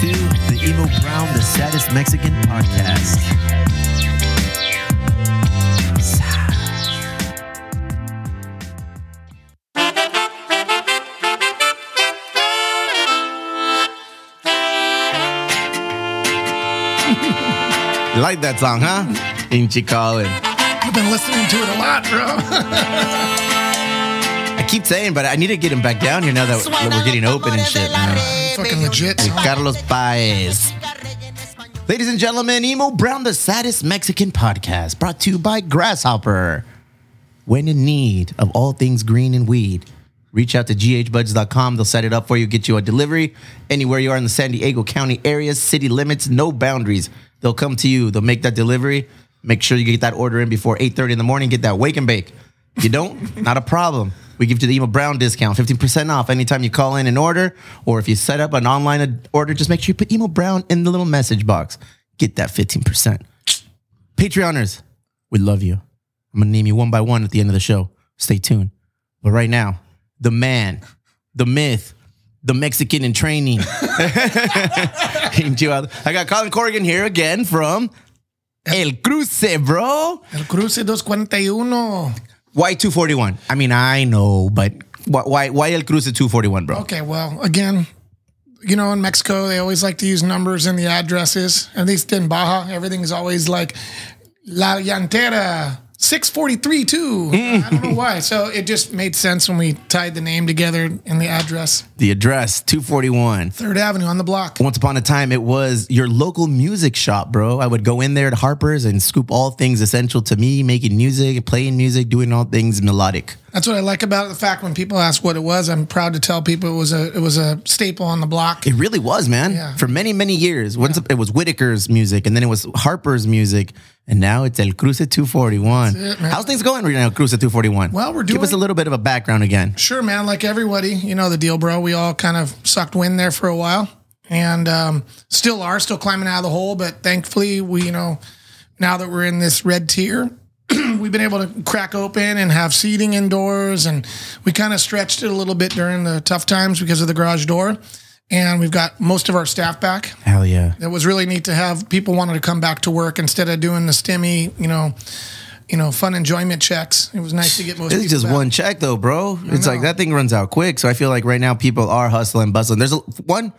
to the Emo Brown, the saddest Mexican podcast. You like that song, huh? Inchi Colin. I've been listening to it a lot, bro. I keep saying, but I need to get him back down here now that that we're getting open and shit. Man. Fucking legit. song. Carlos Paez. Ladies and gentlemen, Emo Brown, the saddest Mexican podcast, brought to you by Grasshopper. When in need of all things green and weed, reach out to ghbuds.com. They'll set it up for you, get you a delivery anywhere you are in the San Diego County area, city limits, no boundaries. They'll come to you. They'll make that delivery. Make sure you get that order in before 8:30 in the morning. Get that wake and bake. If you don't, not a problem. We give you the Emo Brown discount, 15% off anytime you call in and order, or if you set up an online order, just make sure you put Emo Brown in the little message box. Get that 15%. Patreoners, we love you. I'm gonna name you one by one at the end of the show. Stay tuned. But right now, the man, the myth, the Mexican in training. I got Colin Corrigan here again from El Cruce, bro. El Cruce 241. Why 241? I mean, I know, but why why, why El Cruce 241, bro? Okay, well, again, you know, in Mexico, they always like to use numbers in the addresses. At least in Baja, everything's always like La Llantera. 643 too. I don't know why. So it just made sense when we tied the name together in the address. The address 241. Third Avenue on the block. Once upon a time, it was your local music shop, bro. I would go in there at Harper's and scoop all things essential to me, making music, playing music, doing all things melodic. That's what I like about it. The fact when people ask what it was, I'm proud to tell people it was a it was a staple on the block. It really was, man. Yeah. For many, many years. Once it was Whitaker's music, and then it was Harper's music, and now it's El Cruce 241. it. How's things going right now, El Cruce 241? Well, we're doing. Give us a little bit of a background again. Sure, man. Like everybody, you know the deal, bro. We all kind of sucked wind there for a while, and um, still are, still climbing out of the hole. But thankfully, we, you know, now that we're in this red tier, we've been able to crack open and have seating indoors, and we kind of stretched it a little bit during the tough times because of the garage door. And we've got most of our staff back. Hell yeah. It was really neat to have people wanted to come back to work instead of doing the stimmy, you know, you know, fun enjoyment checks. It was nice to get most. It's just back. one check though, bro. It's like that thing runs out quick. So I feel like right now people are hustling, bustling. There's a, one,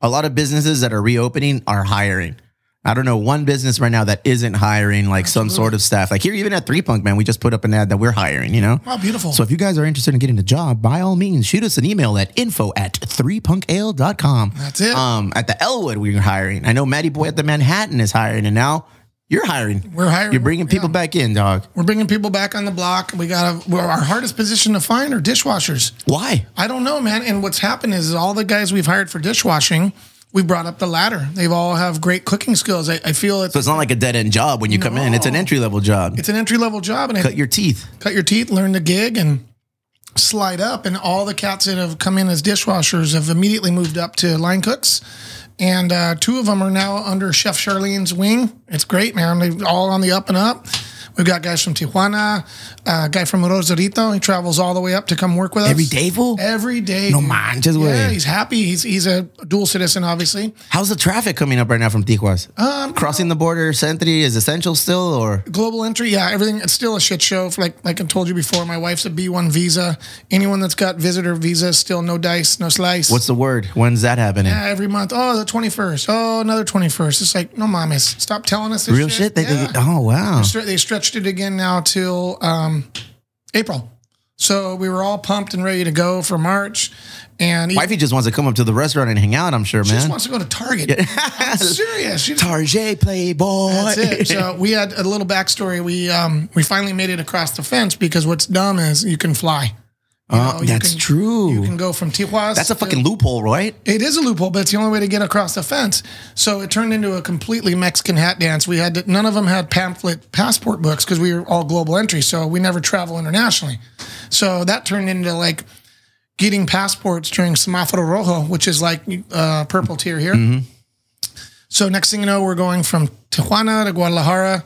a lot of businesses that are reopening are hiring. I don't know one business right now that isn't hiring like some sort of staff. Like here, even at Three Punk, man, we just put up an ad that we're hiring. You know, Wow, beautiful. So if you guys are interested in getting a job, by all means, shoot us an email at info at 3punkale.com. That's it. Um, at the Elwood, we're hiring. I know Matty Boy at the Manhattan is hiring, and now you're hiring. We're hiring. You're bringing people Yeah. back in, dog. We're bringing people back on the block. We got a, our hardest position to find are dishwashers. Why? I don't know, man. And what's happened is all the guys we've hired for dishwashing, we brought up the ladder. They've all have great cooking skills. I, I feel it's So it's not like a dead end job when you come in. It's an entry level job. it's an entry level job, and Cut your teeth. cut your teeth, learn the gig, and slide up. And all the cats that have come in as dishwashers have immediately moved up to line cooks. And uh, two of them are now under Chef Charlene's wing. It's great, man. They're all on the up and up. We've got guys from Tijuana, a guy from Rosarito. He travels all the way up to come work with us Every day, fool? Every day. No manches, Yeah, he's happy. He's he's a dual citizen, obviously. How's the traffic coming up right now from Tijuas? Um, Crossing the border, entry is essential still, or global entry, yeah, everything. It's still a shit show. Like like I told you before, my wife's a B one visa. Anyone that's got visitor visa, still no dice, no slice. what's the word? When's that happening? Yeah, every month? Oh, the twenty first. Oh, another twenty first. It's like no mames. Stop telling us this Real shit? They, Yeah. they, oh, wow. They stretched it again now till um, April. So we were all pumped and ready to go for March. And Wifey just wants to come up to the restaurant and hang out, I'm sure, man. She just wants to go to Target. I'm serious. She Target Playboy. That's it. So we had a little backstory. We um we finally made it across the fence because what's dumb is you can fly. You Uh, know, that's can- true. You can go from Tijuana. That's a fucking loophole, right? It is a loophole, but it's the only way to get across the fence. So it turned into a completely Mexican hat dance. We had to, none of them had pamphlet passport books because we were all global entry, so we never travel internationally. So that turned into like getting passports during Semaforo Rojo, which is like uh, purple tier here. So next thing you know, we're going from Tijuana to Guadalajara,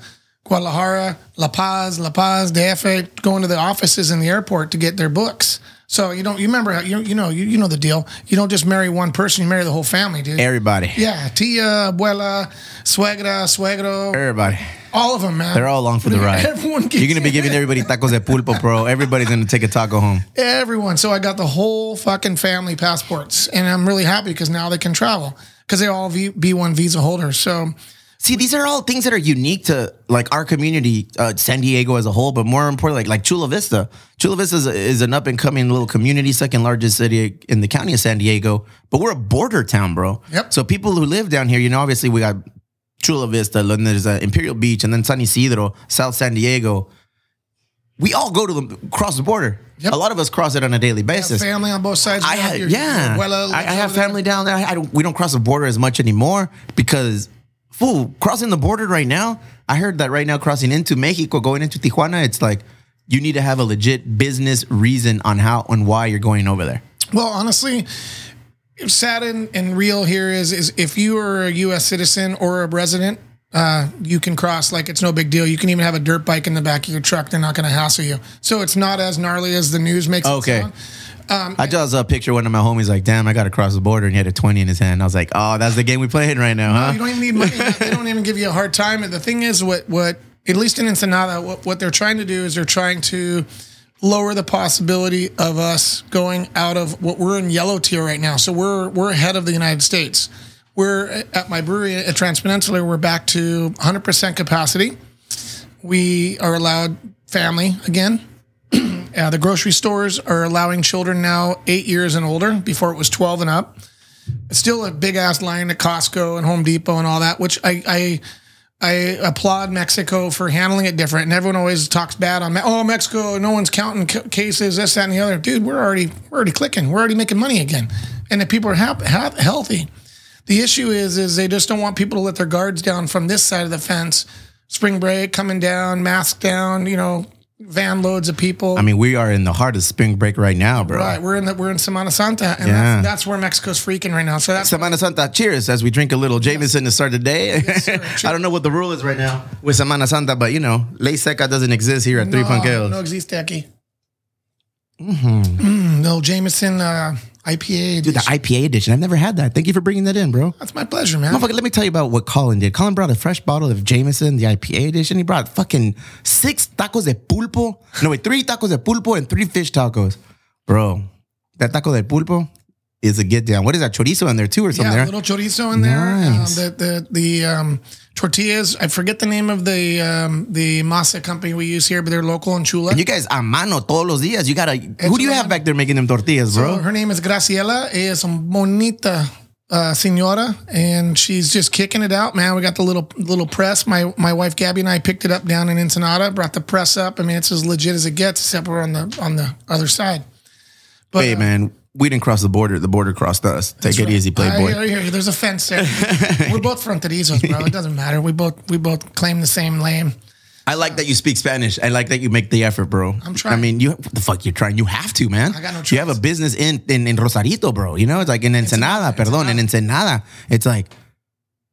Guadalajara, La Paz, La Paz, DF, going to the offices in the airport to get their books. So you don't you remember how you you know you, you know the deal. You don't just marry one person, you marry the whole family, dude. Everybody. yeah, tia, abuela, suegra, suegro, Everybody. all of them, man. They're all along for the ride. Everyone gets You're gonna be giving everybody tacos de pulpo, bro. Everybody's gonna take a taco home. everyone. So I got the whole fucking family passports, and I'm really happy because now they can travel because they all v- B1 visa holders. So See, these are all things that are unique to like our community, uh, San Diego as a whole, but more importantly, like, like Chula Vista. Chula Vista is, is an up and coming little community, second largest city in the county of San Diego, but we're a border town, bro. Yep. So people who live down here, you know, obviously we got Chula Vista, then there's uh, Imperial Beach, and then San Isidro, South San Diego. We all go to the cross the border. Yep. A lot of us cross it on a daily basis. family on both sides. I have yeah, abuela I, I have family down there. I don't, we don't cross the border as much anymore because, fool, crossing the border right now. I heard that right now crossing into Mexico, going into Tijuana, it's like you need to have a legit business reason on how and why you're going over there. Well, honestly, sad and, and real here is is if you are a U.S. citizen or a resident, uh, you can cross like it's no big deal. You can even have a dirt bike in the back of your truck; they're not going to hassle you. So it's not as gnarly as the news makes Okay. it sound. Um, I just saw a picture. One of my homies like, "Damn, I got to cross the border," and he had a twenty in his hand. I was like, "Oh, that's the game we playing right now, huh?" You don't even need money. they don't even give you a hard time. And the thing is, what what at least in Ensenada, what, what they're trying to do is they're trying to lower the possibility of us going out of what we're in yellow tier right now. So we're we're ahead of the United States. We're at my brewery at Transpeninsular. We're back to 100% capacity. We are allowed family again. Uh, the grocery stores are allowing children now eight years and older. Before it was 12 and up It's still a big ass line at Costco and Home Depot and all that, which I I I applaud Mexico for handling it different. And everyone always talks bad on oh Mexico, no one's counting c- cases, this that and the other. Dude, we're already we're already clicking, we're already making money again, and the people are hap- ha- healthy. The issue is is they just don't want people to let their guards down from this side of the fence. Spring break coming down, mask down, you know, van loads of people. I mean, we are in the heart of spring break right now, bro. Right, we're in the we're in Semana Santa, and Yeah. that's, that's where Mexico's freaking right now. So that's Semana Santa, cheers as we drink a little Jameson to start the day. sir. I don't know what the rule is right now with Semana Santa, but you know, Ley Seca doesn't exist here at Three no, Punkeos. No existe aquí. Mm, no Jameson uh, IPA. Dude, the IPA edition. I've never had that. Thank you for bringing that in, bro. That's my pleasure, man. Motherfucker, let me tell you about what Colin did. Colin brought a fresh bottle of Jameson, the IPA edition. He brought fucking six tacos de pulpo. No, wait, three tacos de pulpo and three fish tacos. Bro, that taco de pulpo is a get down. What is that? Chorizo in there too or something yeah, there? little chorizo in there. Nice. Um, the the the um, tortillas. I forget the name of the um, the masa company we use here, but they're local in Chula. And you guys a mano todos los días. You gotta, who do you have back there making them tortillas, So bro? her name is Graciela. Es bonita uh, senora, and she's just kicking it out, man. We got the little little press. My my wife Gabby and I picked it up down in Ensenada. Brought the press up. I mean, it's as legit as it gets, except we're on the on the other side. But hey, uh, man, we didn't cross the border. The border crossed us. Take it easy, playboy. I hear you. There's a fence there. we're both fronterizos, bro. It doesn't matter. We both we both claim the same lane. I like that you speak Spanish. I like that you make the effort, bro. I'm trying. I mean, you what the fuck you're trying. You have to, man. I got no You have a business in, in in Rosarito, bro. You know, it's like in Ensenada, perdón, in Ensenada. It's like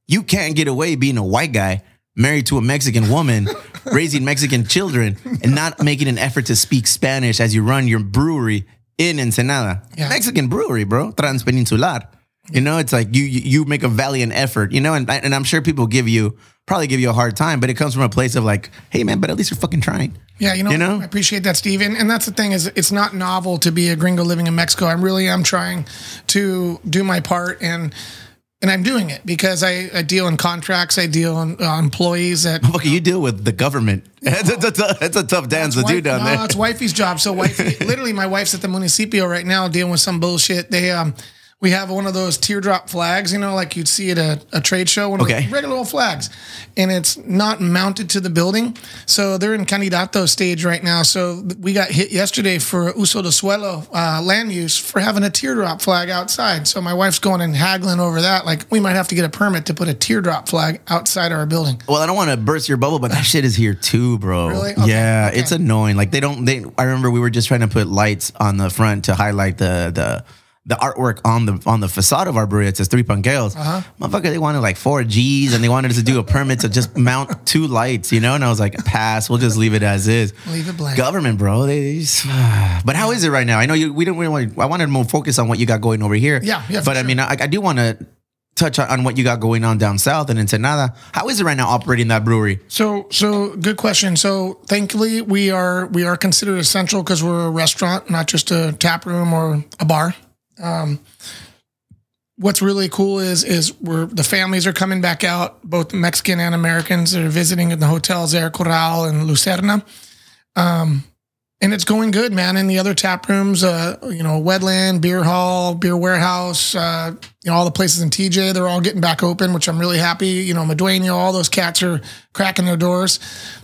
you can't get away being a white guy married to a Mexican woman, raising Mexican children, and not making an effort to speak Spanish as you run your brewery in Ensenada. Yeah. Mexican brewery, bro. Transpeninsular. You know, it's like you you make a valiant effort, you know, and and I'm sure people give you probably give you a hard time, but it comes from a place of like, hey man, but at least you're fucking trying. Yeah, you know, You know? I appreciate that, Steve. And, and that's the thing is, it's not novel to be a gringo living in Mexico. I really am trying to do my part, and and I'm doing it because I, I deal in contracts, I deal in uh, employees that. Fuck, you deal with the government. That's, a, it's a, tough dance to do down no, there. it's wifey's job. So wifey, literally, my wife's at the municipio right now dealing with some bullshit. They um, we have one of those teardrop flags, you know, like you'd see at a, a trade show, one of Okay. those regular old flags, and it's not mounted to the building. So they're in candidato stage right now. So we got hit yesterday for uso de suelo uh, land use for having a teardrop flag outside. So my wife's going and haggling over that. Like we might have to get a permit to put a teardrop flag outside our building. Well, I don't want to burst your bubble, but that shit is here too, bro. Really? Okay, Yeah, okay. it's annoying. Like they don't. They. I remember we were just trying to put lights on the front to highlight the the the artwork on the on the facade of our brewery. It says three Panqueos. Uh-huh. Motherfucker, they wanted like four G's and they wanted us to do a permit to just mount two lights, you know. And I was like, pass. We'll just leave it as is. Leave it blank. Government, bro. They, they just, but how is it right now? I know you. We didn't really want. I wanted to more focus on what you got going over here. Yeah, yeah, But I sure. mean, I, I do want to touch on, on what you got going on down south and in Ensenada. How is it right now operating that brewery? So, so good question. So, thankfully, we are we are considered essential because we're a restaurant, not just a tap room or a bar. Um, what's really cool is is we're the families are coming back out, both Mexican and Americans that are visiting in the hotels there, Corral and Lucerna. Um, and it's going good, man. In the other tap rooms, uh, you know, Wendlandt, Beer Hall, Beer Warehouse, uh, you know, all the places in TJ, they're all getting back open, which I'm really happy. You know, Madueño, all those cats are cracking their doors,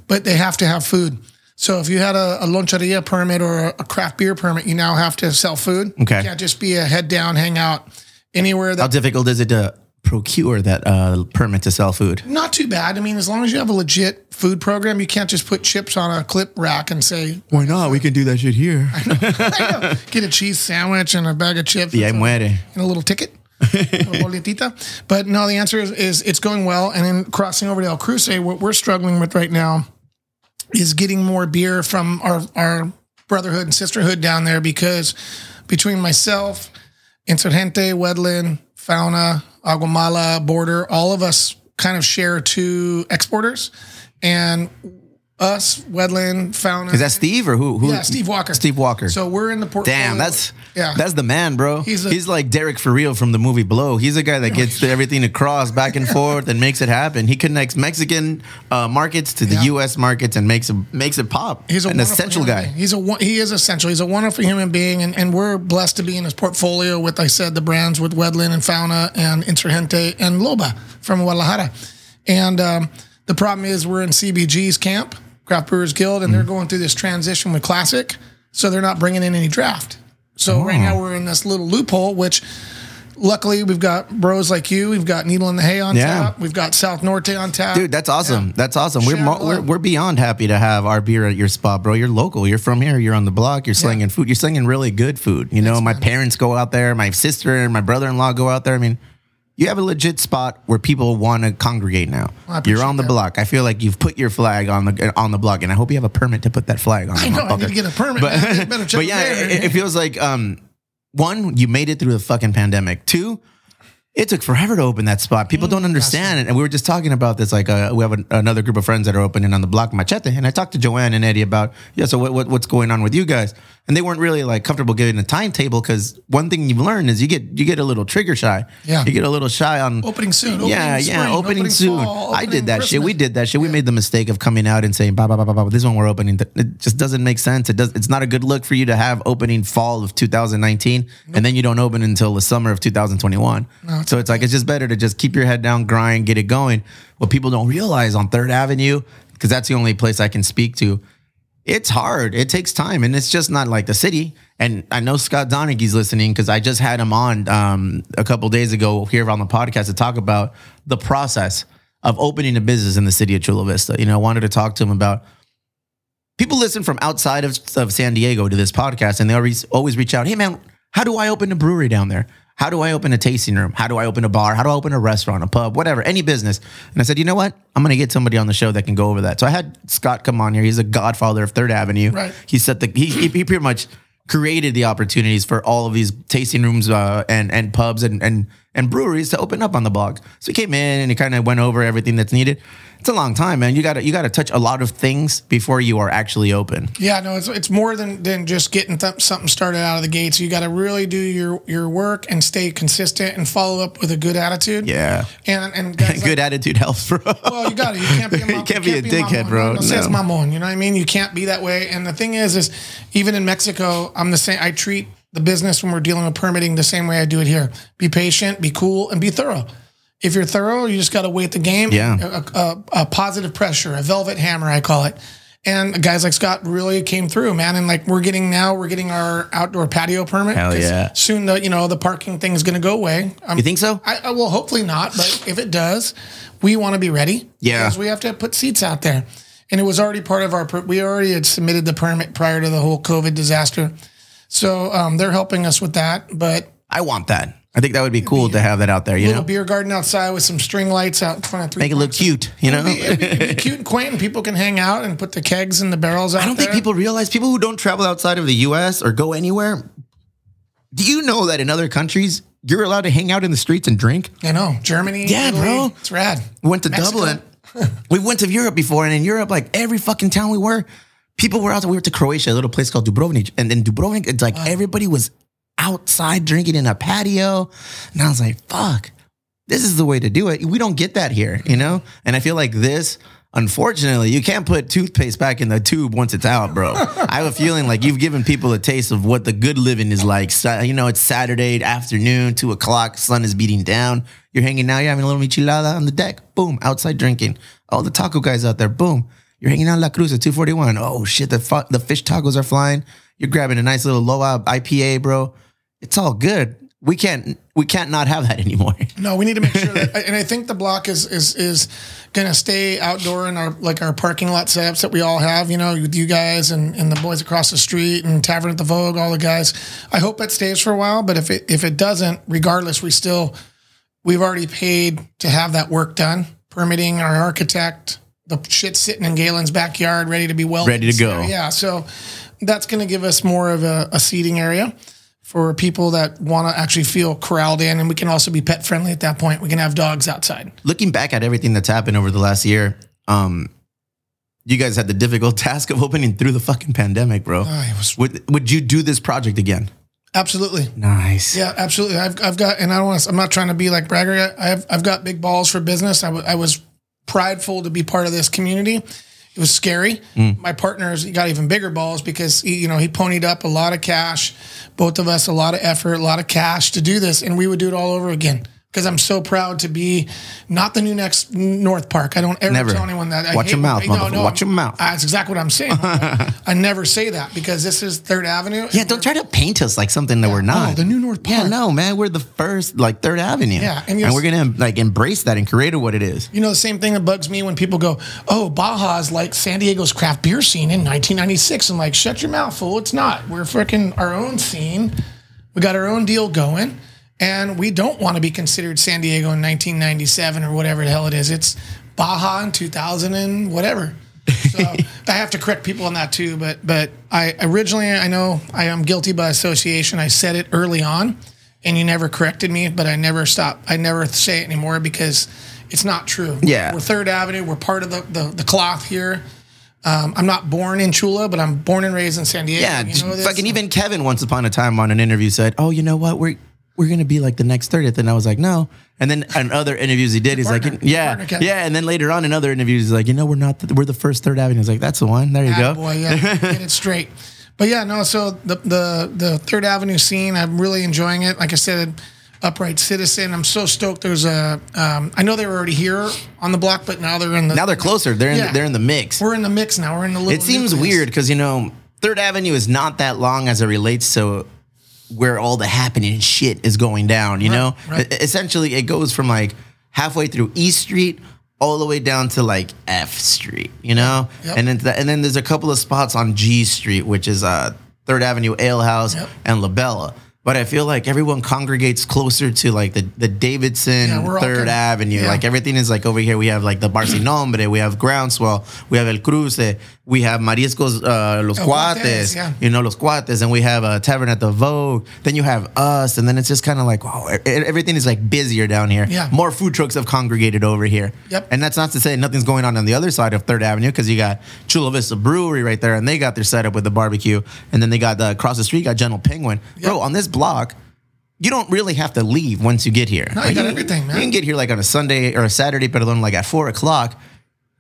but they have to have food. So if you had a, a loncheria permit or a, a craft beer permit, you now have to sell food. Okay. You can't just be a head down, hang out anywhere that How difficult is it to procure that uh, permit to sell food? not too bad. I mean, as long as you have a legit food program, you can't just put chips on a clip rack and say, Why not? We can do that shit here. get a cheese sandwich and a bag of chips. Yeah, and muere. and a little ticket, a. But no, the answer is, is it's going well. And then crossing over to El Cruce, what we're struggling with right now is getting more beer from our, our brotherhood and sisterhood down there because between myself, Insurgente, Wendlandt, Fauna, Aguamala, Border, all of us kind of share two exporters. And us, Wendlandt, Fauna. Is that Steve or who? who yeah, Steve Walker. Steve Walker. So we're in the portfolio. Damn, that's yeah. that's the man, bro. He's He's, like Derek for real from the movie Blow. He's a guy that gets everything across back and forth and makes it happen. He connects Mexican uh, markets to the Yeah. U.S. markets and makes it makes it pop. He's a an essential guy. being. He's a he is essential. He's a wonderful human being, and, and we're blessed to be in his portfolio with, I said, the brands with Wendlandt and Fauna and Insurgente and Loba from Guadalajara. And um, the problem is we're in CBG's camp, Craft Brewers Guild, and they're Mm-hmm. going through this transition with Classic, so they're not bringing in any draft. So right Oh. now we're in this little loophole, which. Luckily, we've got bros like you. We've got Needle in the Hay on Yeah. tap. We've got South Norte on tap. Dude, that's awesome. That's awesome. We're, mo- we're we're beyond happy to have our beer at your spot, bro. You're local. You're from here. You're on the block. You're slinging food. You're slinging really good food. You know, my parents go out there. My sister and my brother-in-law go out there. I mean, you have a legit spot where people want to congregate now. Appreciate You're on the that. block. I feel like you've put your flag on the on the block, and I hope you have a permit to put that flag on. I know. I need to get a permit. But. But yeah, it, it feels like um, one, you made it through the fucking pandemic. Two, it took forever to open that spot. People Mm, don't understand it. And we were just talking about this. Like, uh, we have an another group of friends that are opening on the block Machete. And I talked to Joanne and Eddie about, yeah, so what, what, what's going on with you guys? And they weren't really like comfortable giving a timetable because one thing you've learned is you get you get a little trigger shy. Yeah. You get a little shy on Opening soon, yeah, opening yeah, spring, opening, opening soon. fall, I did that shit. We did that shit. We made the mistake of coming out and saying, "Bah, bah, bah, bah, bah, this one we're opening." It just doesn't make sense. It does. It's not a good look for you to have opening fall of 2019 and then you don't open until the summer of 2021. so it's like it's just better to just keep your head down, grind, get it going. What people don't realize on Third Avenue, because that's the only place I can speak to. It's hard. It takes time, and it's just not like the city. And I know Scott Donaghy's listening because I just had him on um, a couple days ago here on the podcast to talk about the process of opening a business in the city of Chula Vista. You know, I wanted to talk to him about people listen from outside of, of San Diego to this podcast, and they always always reach out. Hey, man, how do I open a brewery down there? How do I open a tasting room? How do I open a bar? How do I open a restaurant, a pub, whatever, any business? And I said, you know what? I'm going to get somebody on the show that can go over that. So I had Scott come on here. He's a godfather of Third Avenue. Right. He set the he he, he pretty much created the opportunities for all of these tasting rooms uh, and and pubs and and and breweries to open up on the blog. So he came in and he kind of went over everything that's needed. It's a long time, man. You got to you got to touch a lot of things before you are actually open. Yeah, no, it's it's more than than just getting th- something started out of the gates. You got to really do your your work and stay consistent and follow up with a good attitude. Yeah. and and guys like- Good attitude helps, bro. well, you got it. You can't be a, You mom, can't be a dickhead, mamon. bro. No, says mamon. You know what I mean? You can't be that way. And the thing is, is even in Mexico, I'm the same. I treat the business when we're dealing with permitting the same way I do it here. Be patient, be cool, and be thorough. If you're thorough, you just got to wait the game. Yeah. A, a, a positive pressure, a velvet hammer, I call it. And guys like Scott really came through, man. And like we're getting now, we're getting our outdoor patio permit. Hell yeah. Soon, the you know the parking thing is going to go away. Um, You think so? I, I well, hopefully not, but if it does, we want to be ready. Yeah. because we have to put seats out there, and it was already part of our. We already had submitted the permit prior to the whole COVID disaster, so um, they're helping us with that. But I want that. I think that would be cool to have that out there. You Little know, beer garden outside with some string lights out in front of three. make it look cute. You know, It'd be, it'd be cute and quaint, and people can hang out and put the kegs and the barrels out I don't think people realize people who don't travel outside of the U.S. or go anywhere. Do you know that in other countries you're allowed to hang out in the streets and drink? I know Germany. Yeah, Italy, bro. it's rad. We went to Mexico. Dublin. we went to Europe before, and in Europe, like every fucking town we were, people were out. There. We went to Croatia, a little place called Dubrovnik, and in Dubrovnik, it's like everybody was outside drinking in a patio, and I was like, "Fuck, this is the way to do it." We don't get that here, you know. And I feel like this. Unfortunately, you can't put toothpaste back in the tube once it's out, bro. I have a feeling like you've given people a taste of what the good living is like. So, you know, it's Saturday afternoon, two o'clock, sun is beating down. You're hanging out, you're having a little michelada on the deck. Boom, outside drinking. All the taco guys out there. Boom, you're hanging out La Cruz at 241. Oh shit, the fu- the fish tacos are flying. You're grabbing a nice little Loa IPA, bro. It's all good. We can't we can't not have that anymore. No, we need to make sure that, and I think the block is is is gonna stay outdoor in our like our parking lot setups that we all have. You know, with you guys and, and the boys across the street and Tavern at the Vogue, all the guys. I hope it stays for a while, but if it if it doesn't, regardless, we still we've already paid to have that work done. Permitting our architect, the shit sitting in Galen's backyard, ready to be welded. Ready to go. Yeah, so that's going to give us more of a, a seating area for people that want to actually feel corralled in, and we can also be pet friendly at that point. We can have dogs outside. Looking back at everything that's happened over the last year, um, you guys had the difficult task of opening through the fucking pandemic, bro. Uh, it was Would would you do this project again? absolutely. Nice. Yeah, absolutely. I've, I've got, and I don't want to, I'm not trying to be like bragger. I've, I've got big balls for business. I, w- I was prideful to be part of this community. It was scary. Mm. My partner's got even bigger balls because he, you know, he ponied up a lot of cash, both of us, a lot of effort, a lot of cash to do this. And we would do it all over again. Because I'm so proud to be not the new next North Park. I don't ever Never. tell anyone that. I Watch your mouth, motherfucker. Watch your mouth. That's exactly what I'm saying. I never say that because this is Third Avenue. Yeah, don't try to paint us like something that we're oh, not. Oh, the new North Park. Yeah, no, man, we're the first, like Third Avenue. Yeah, and and, we're gonna like embrace that and create it what it is. You know, the same thing that bugs me when people go, "Oh, Baja's like San Diego's craft beer scene in 1996." I'm like, "Shut your mouth, fool! It's not. We're freaking our own scene. We got our own deal going, and we don't want to be considered San Diego in 1997 or whatever the hell it is. It's Baja in 2000 and whatever." So I have to correct people on that too. But but I originally I know I am guilty by association. I said it early on, and you never corrected me. But I never stop. I never say it anymore because it's not true. Yeah. we're Third Avenue. We're part of the the, the cloth here. Um, I'm not born in Chula, but I'm born and raised in San Diego. Yeah, you know fucking even Kevin once upon a time on an interview said, "Oh, you know what? We're we're gonna be like the next 30th. And I was like, "No." And then in other interviews he did, he's partner. like, "Yeah, yeah." And then later on in other interviews, he's like, "You know, we're not. The, we're the first Third Avenue." He's like, "That's the one. There you go." boy, yeah, get it straight. But yeah, no. So the the the Third Avenue scene, I'm really enjoying it. Like I said, upright citizen. I'm so stoked. There's a. Um, I know they were already here on the block, but now they're in the. Now they're closer. They're in. Yeah. The, they're in the mix. We're in the mix now. We're in the. Little It seems nucleus. weird because you know Third Avenue is not that long as it relates to where all the happening shit is going down. You know, right. Essentially it goes from like halfway through East Street all the way down to like F Street. You know, Yep. and then th- and then there's a couple of spots on G Street, which is uh Third Avenue Ale House Yep. and La Bella. But I feel like everyone congregates closer to like the, the Davidson Yeah, Third Avenue. yeah. Like everything is like over here. We have like the Barcinombre, we have Groundswell, we have El Cruce, we have Mariscos uh, Los El Cuates, yeah. you know, Los Cuates, and we have a Tavern at the Vogue. Then you have us, and then it's just kind of like, wow, everything is like busier down here. Yeah. More food trucks have congregated over here. Yep. And that's not to say nothing's going on on the other side of Third Avenue because you got Chula Vista Brewery right there, and they got their setup with the barbecue. And then they got the across the street, got Gentle Penguin. Bro, on this block, you don't really have to leave once you get here. No, you got everything, man. You can get here like on a Sunday or a Saturday, but alone like at four o'clock.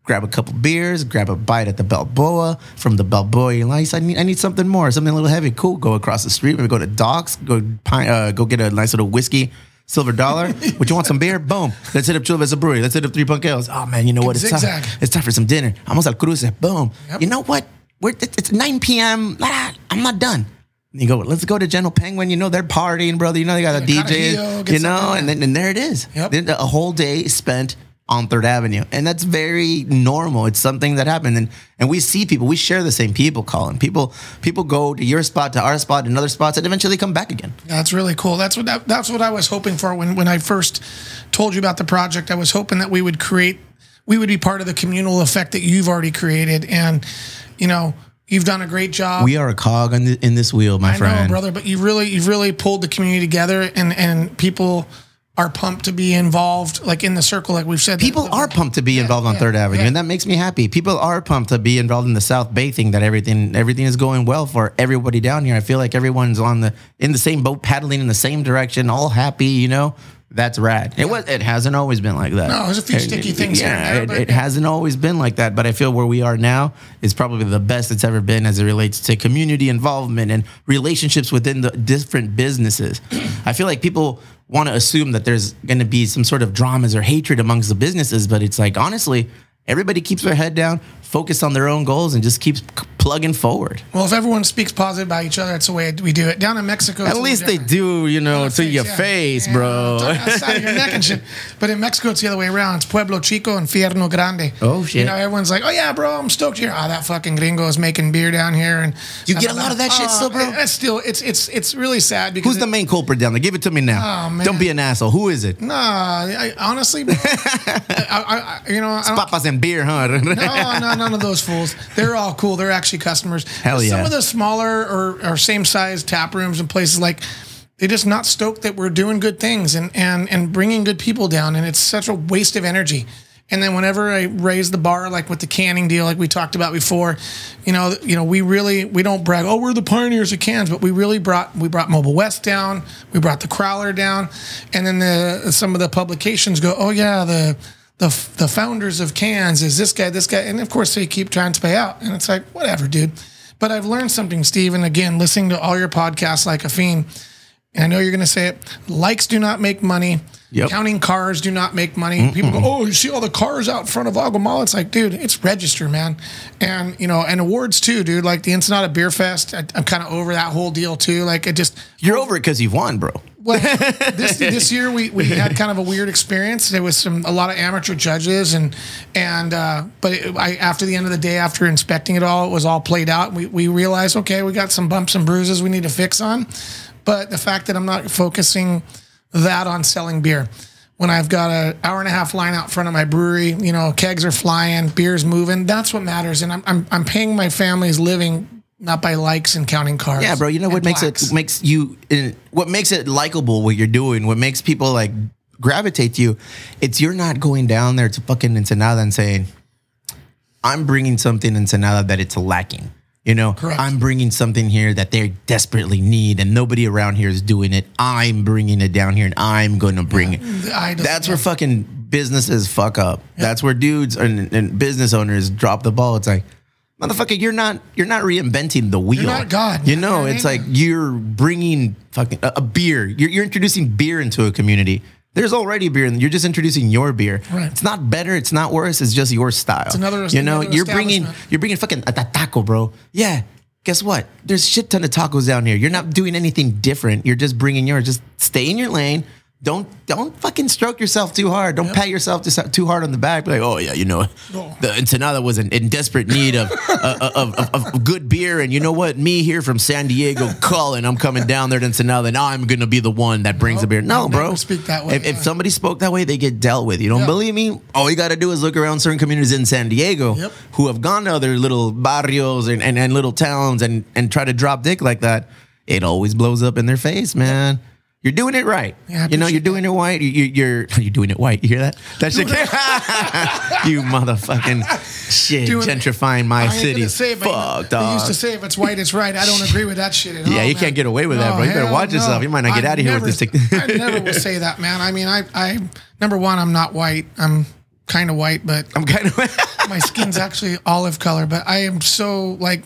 Grab a couple beers, grab a bite at the Balboa. From the Balboa, you're like, I need, I need something more, something a little heavy. Cool. Go across the street. Maybe go to Docks. Go pine, uh, go get a nice little whiskey, silver dollar. Would you want some beer? Boom. Let's hit up Chula Vista Brewery. Let's hit up Three Punk Ales. Oh man, you know what? It's Zigzag. time. It's time for some dinner. Almost al cruce. Boom. Yep. You know what? We're, it's it's 9 p.m. Ah, I'm not done. You go, let's go to General Penguin. You know, they're partying, brother. You know, they got a Yeah, DJ, Carajillo, you know, and then and there it is. Yep. Then a whole day spent on Third Avenue, and that's very normal. It's something that happened, and and we see people. We share the same people, Colin. People people go to your spot, to our spot, and other spots, and eventually come back again. That's really cool. That's what that, that's what I was hoping for when when I first told you about the project. I was hoping that we would create, we would be part of the communal effect that you've already created, and you know. You've done a great job. We are a cog in, the, in this wheel, my I friend. know, brother, but you really, you've really pulled the community together, and and people are pumped to be involved, like in the circle, like we've said. People are pumped to be involved on yeah, Third Avenue, yeah. and that makes me happy. People are pumped to be involved in the South Bay thing. That everything everything is going well for everybody down here. I feel like everyone's on the in the same boat, paddling in the same direction, all happy. You know, that's rad. It was. It hasn't always been like that. No, there's a few It- sticky things here Yeah, there, it, it hasn't always been like that. But I feel where we are now is probably the best it's ever been as it relates to community involvement and relationships within the different businesses. I feel like people want to assume that there's going to be some sort of dramas or hatred amongst the businesses, but it's like honestly, everybody keeps their head down, focus on their own goals, and just keeps c- plugging forward. Well, if everyone speaks positive about each other, that's the way we do it. Down in Mexico, it's At a least they do, you know, to Face, your yeah. face, Yeah, bro. outside of your neck and shit. But in Mexico, it's the other way around. It's Pueblo Chico and Fierno Grande. Oh, shit. You know, everyone's like, "Oh yeah, bro, I'm stoked here." Ah, that fucking gringo is making beer down here, and You get a lot of that shit still, bro? It's still, it's it's it's really sad because Who's the main culprit down there? Give it to me now. Oh, man. Don't be an asshole. Who is it? Nah, I, honestly, bro, I, I, I, you know, I don't, Papas and beer, huh? no, no, none of those fools. They're all cool. They're actually customers. Hell yeah. Some of the smaller or, or same size tap rooms and places like they're just not stoked that we're doing good things and and and bringing good people down. And it's such a waste of energy. And then whenever I raise the bar, like with the canning deal, like we talked about before, you know, you know, we really we don't brag. Oh, we're the pioneers of cans, but we really brought we brought Mobile West down, we brought the Crowler down, and then the some of the publications go, oh yeah, the the the founders of cans is this guy, this guy, and of course they keep trying to pay out, and it's like whatever, dude. But I've learned something, Steve, and again, listening to all your podcasts like a fiend, and I know you're going to say it. Likes do not make money. Yep. Counting cars do not make money. People go, oh, you see all the cars out in front of Agua It's like, dude, it's register, man. And, you know, and awards too, dude. Like the Ensenada Beer Fest, I, I'm kind of over that whole deal too. Like it just, You're over it because you've won, bro. Well, this this year we, we had kind of a weird experience. There was some a lot of amateur judges and and uh, but it, I, after the end of the day, after inspecting it all, it was all played out. We we realized okay, we got some bumps and bruises we need to fix on. But the fact that I'm not focusing that on selling beer. When I've got an hour and a half line out front of my brewery, you know, kegs are flying, beer's moving. That's what matters, and I'm I'm, I'm paying my family's living not by likes and counting cars. Yeah, bro. You know what makes plaques. it makes you what makes it likable what you're doing. What makes people like gravitate to you. It's you're not going down there to fucking Ensenada and saying, "I'm bringing something Ensenada that it's lacking." You know, Correct. I'm bringing something here that they desperately need, and nobody around here is doing it. I'm bringing it down here, and I'm going to bring it. That's know. where fucking businesses fuck up. That's where dudes and, and business owners drop the ball. It's like, motherfucker, you're not you're not reinventing the wheel. You're not God. You know, it's like you're bringing fucking a, a beer. You're, you're introducing beer into a community. There's already beer, and you're just introducing your beer. Right. It's not better. It's not worse. It's just your style. It's another- You know, another you're bringing you're bringing fucking a, a taco, bro. Yeah. Guess what? There's shit ton of tacos down here. You're not doing anything different. You're just bringing yours. Just stay in your lane. Don't don't fucking stroke yourself too hard. Don't pat yourself too, hard on the back. Be like, oh yeah, you know, Oh. the Ensenada was in, in desperate need of, uh, of, of of good beer, and you know what? Me here from San Diego, calling, I'm coming down there to Ensenada, and I'm gonna be the one that brings the beer. No, bro. speak that way, If, if somebody spoke that way, they get dealt with. You don't Yeah. believe me? All you got to do is look around certain communities in San Diego Yep. who have gone to other little barrios and, and, and little towns and, and try to drop dick like that. It always blows up in their face, man. You're doing it right. Yeah, you know, you're doing it white. You, you, you're you're doing it white. You hear that? That shit. you motherfucking shit. Doing- gentrifying my I city. say it, Fuck, They used to say if it's white, it's right. I don't agree with that shit at all. Yeah, you man. can't get away with that, bro. You better watch yourself. You might not get I outta here with this I never will say that, man. I mean, I, I, number one, I'm not white. I'm kind of white, but I'm kind of. my skin's actually olive color. But I am so like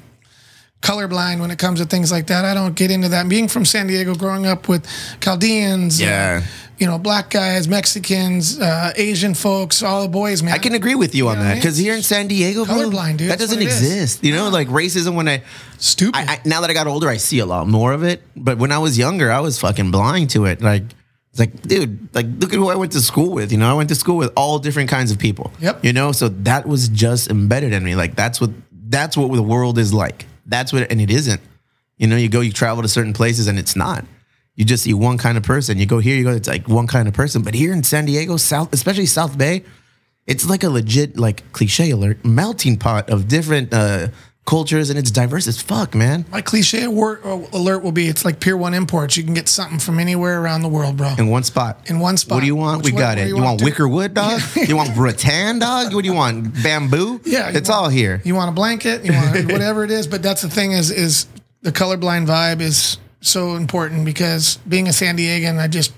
colorblind when it comes to things like that. I don't get into that. Being from San Diego, growing up with Chaldeans, uh, Yeah. you know, black guys, Mexicans, uh, Asian folks, all the boys, man. I can agree with you on what I that mean? because here in San Diego, bro, Colorblind, dude. that doesn't it is. exist. You know, like racism. When I, Stupid. I, I now that I got older, I see a lot more of it. But when I was younger, I was fucking blind to it. Like It's like, dude, like look at who I went to school with. You know, I went to school with all different kinds of people. Yep. You know, so that was just embedded in me. Like that's what that's what the world is like. That's what, and it isn't. You know, you go, you travel to certain places, and it's not. You just see one kind of person. You go here, you go, it's like one kind of person. But here in San Diego, South, especially South Bay, it's like a legit, like cliche alert, melting pot of different uh, cultures, and it's diverse as fuck, man. My cliche uh, alert will be it's like Pier 1 Imports. You can get something from anywhere around the world, bro. In one spot. In one spot. What do you want? Which we got it. You, you want, want, wicker wood, dog? you want rattan, dog? What do you want? Bamboo? Yeah, it's want- all here. You want a blanket, you want whatever it is. But that's the thing is is the colorblind vibe is so important because being a San Diegan, I just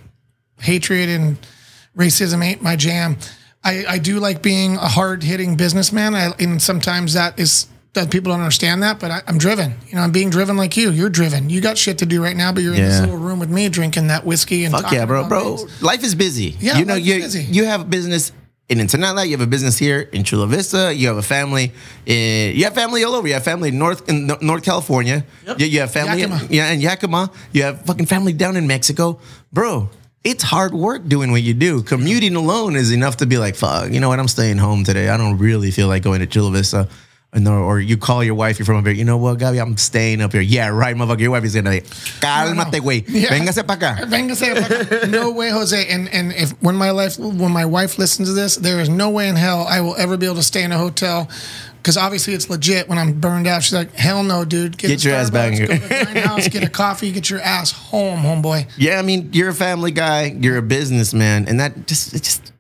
hatred and racism ain't my jam. I, I do like being a hard hitting businessman. I, and sometimes that is that people don't understand that, but I, I'm driven. You know, I'm being driven like you. You're driven. You got shit to do right now, but you're in this little room with me drinking that whiskey and Fuck yeah, bro, bro. things. Life is busy. Yeah, you know, you busy. you have a business in Ensenada. You have a business here in Chula Vista. You have a family. In, you have family all over. You have family in North in North California. Yep. You, you have family, in, Yakima. yeah, in Yakima. You have fucking family down in Mexico, bro. It's hard work doing what you do. Commuting alone is enough to be like, fuck. You know what? I'm staying home today. I don't really feel like going to Chula Vista. And or, or you call your wife, you're from up here. You know what, Gabi? I'm staying up here. Yeah, right, motherfucker. Your wife is gonna. Cálmate, güey. Yeah. Véngase pa acá. Véngase pa acá. no way, Jose. And and if when my life when my wife listens to this, there is no way in hell I will ever be able to stay in a hotel. Because obviously it's legit. When I'm burned out, she's like, "Hell no, dude! Get a your ass back here." Go to the grindhouse, get a coffee, get your ass home, homeboy." Yeah, I mean, you're a family guy, you're a businessman, and that just it just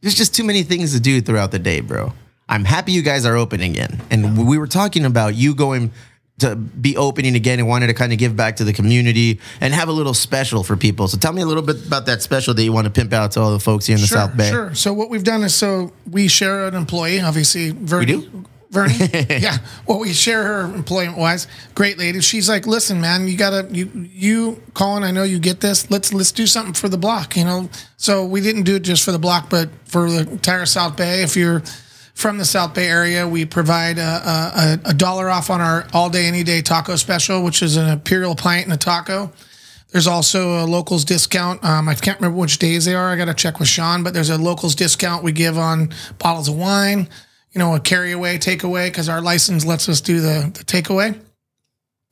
there's just too many things to do throughout the day, bro. I'm happy you guys are open again. And we were talking about you going to be opening again and wanted to kind of give back to the community and have a little special for people. So tell me a little bit about that special that you want to pimp out to all the folks here in the Sure, South Bay. sure. So what we've done is so we share an employee. Obviously, Vernie. We do? Vernie, yeah. Well, we share her employment wise. Great lady. She's like, listen, man, you gotta you you Colin. I know you get this. Let's let's do something for the block. You know. So we didn't do it just for the block, but for the entire South Bay. If you're from the South Bay area, we provide a, a, a dollar off on our all day any day taco special, which is an imperial pint and a taco. There's also a locals discount. Um, I can't remember which days they are. I got to check with Sean, but there's a locals discount we give on bottles of wine, you know, a carry away, takeaway, because our license lets us do the, the takeaway.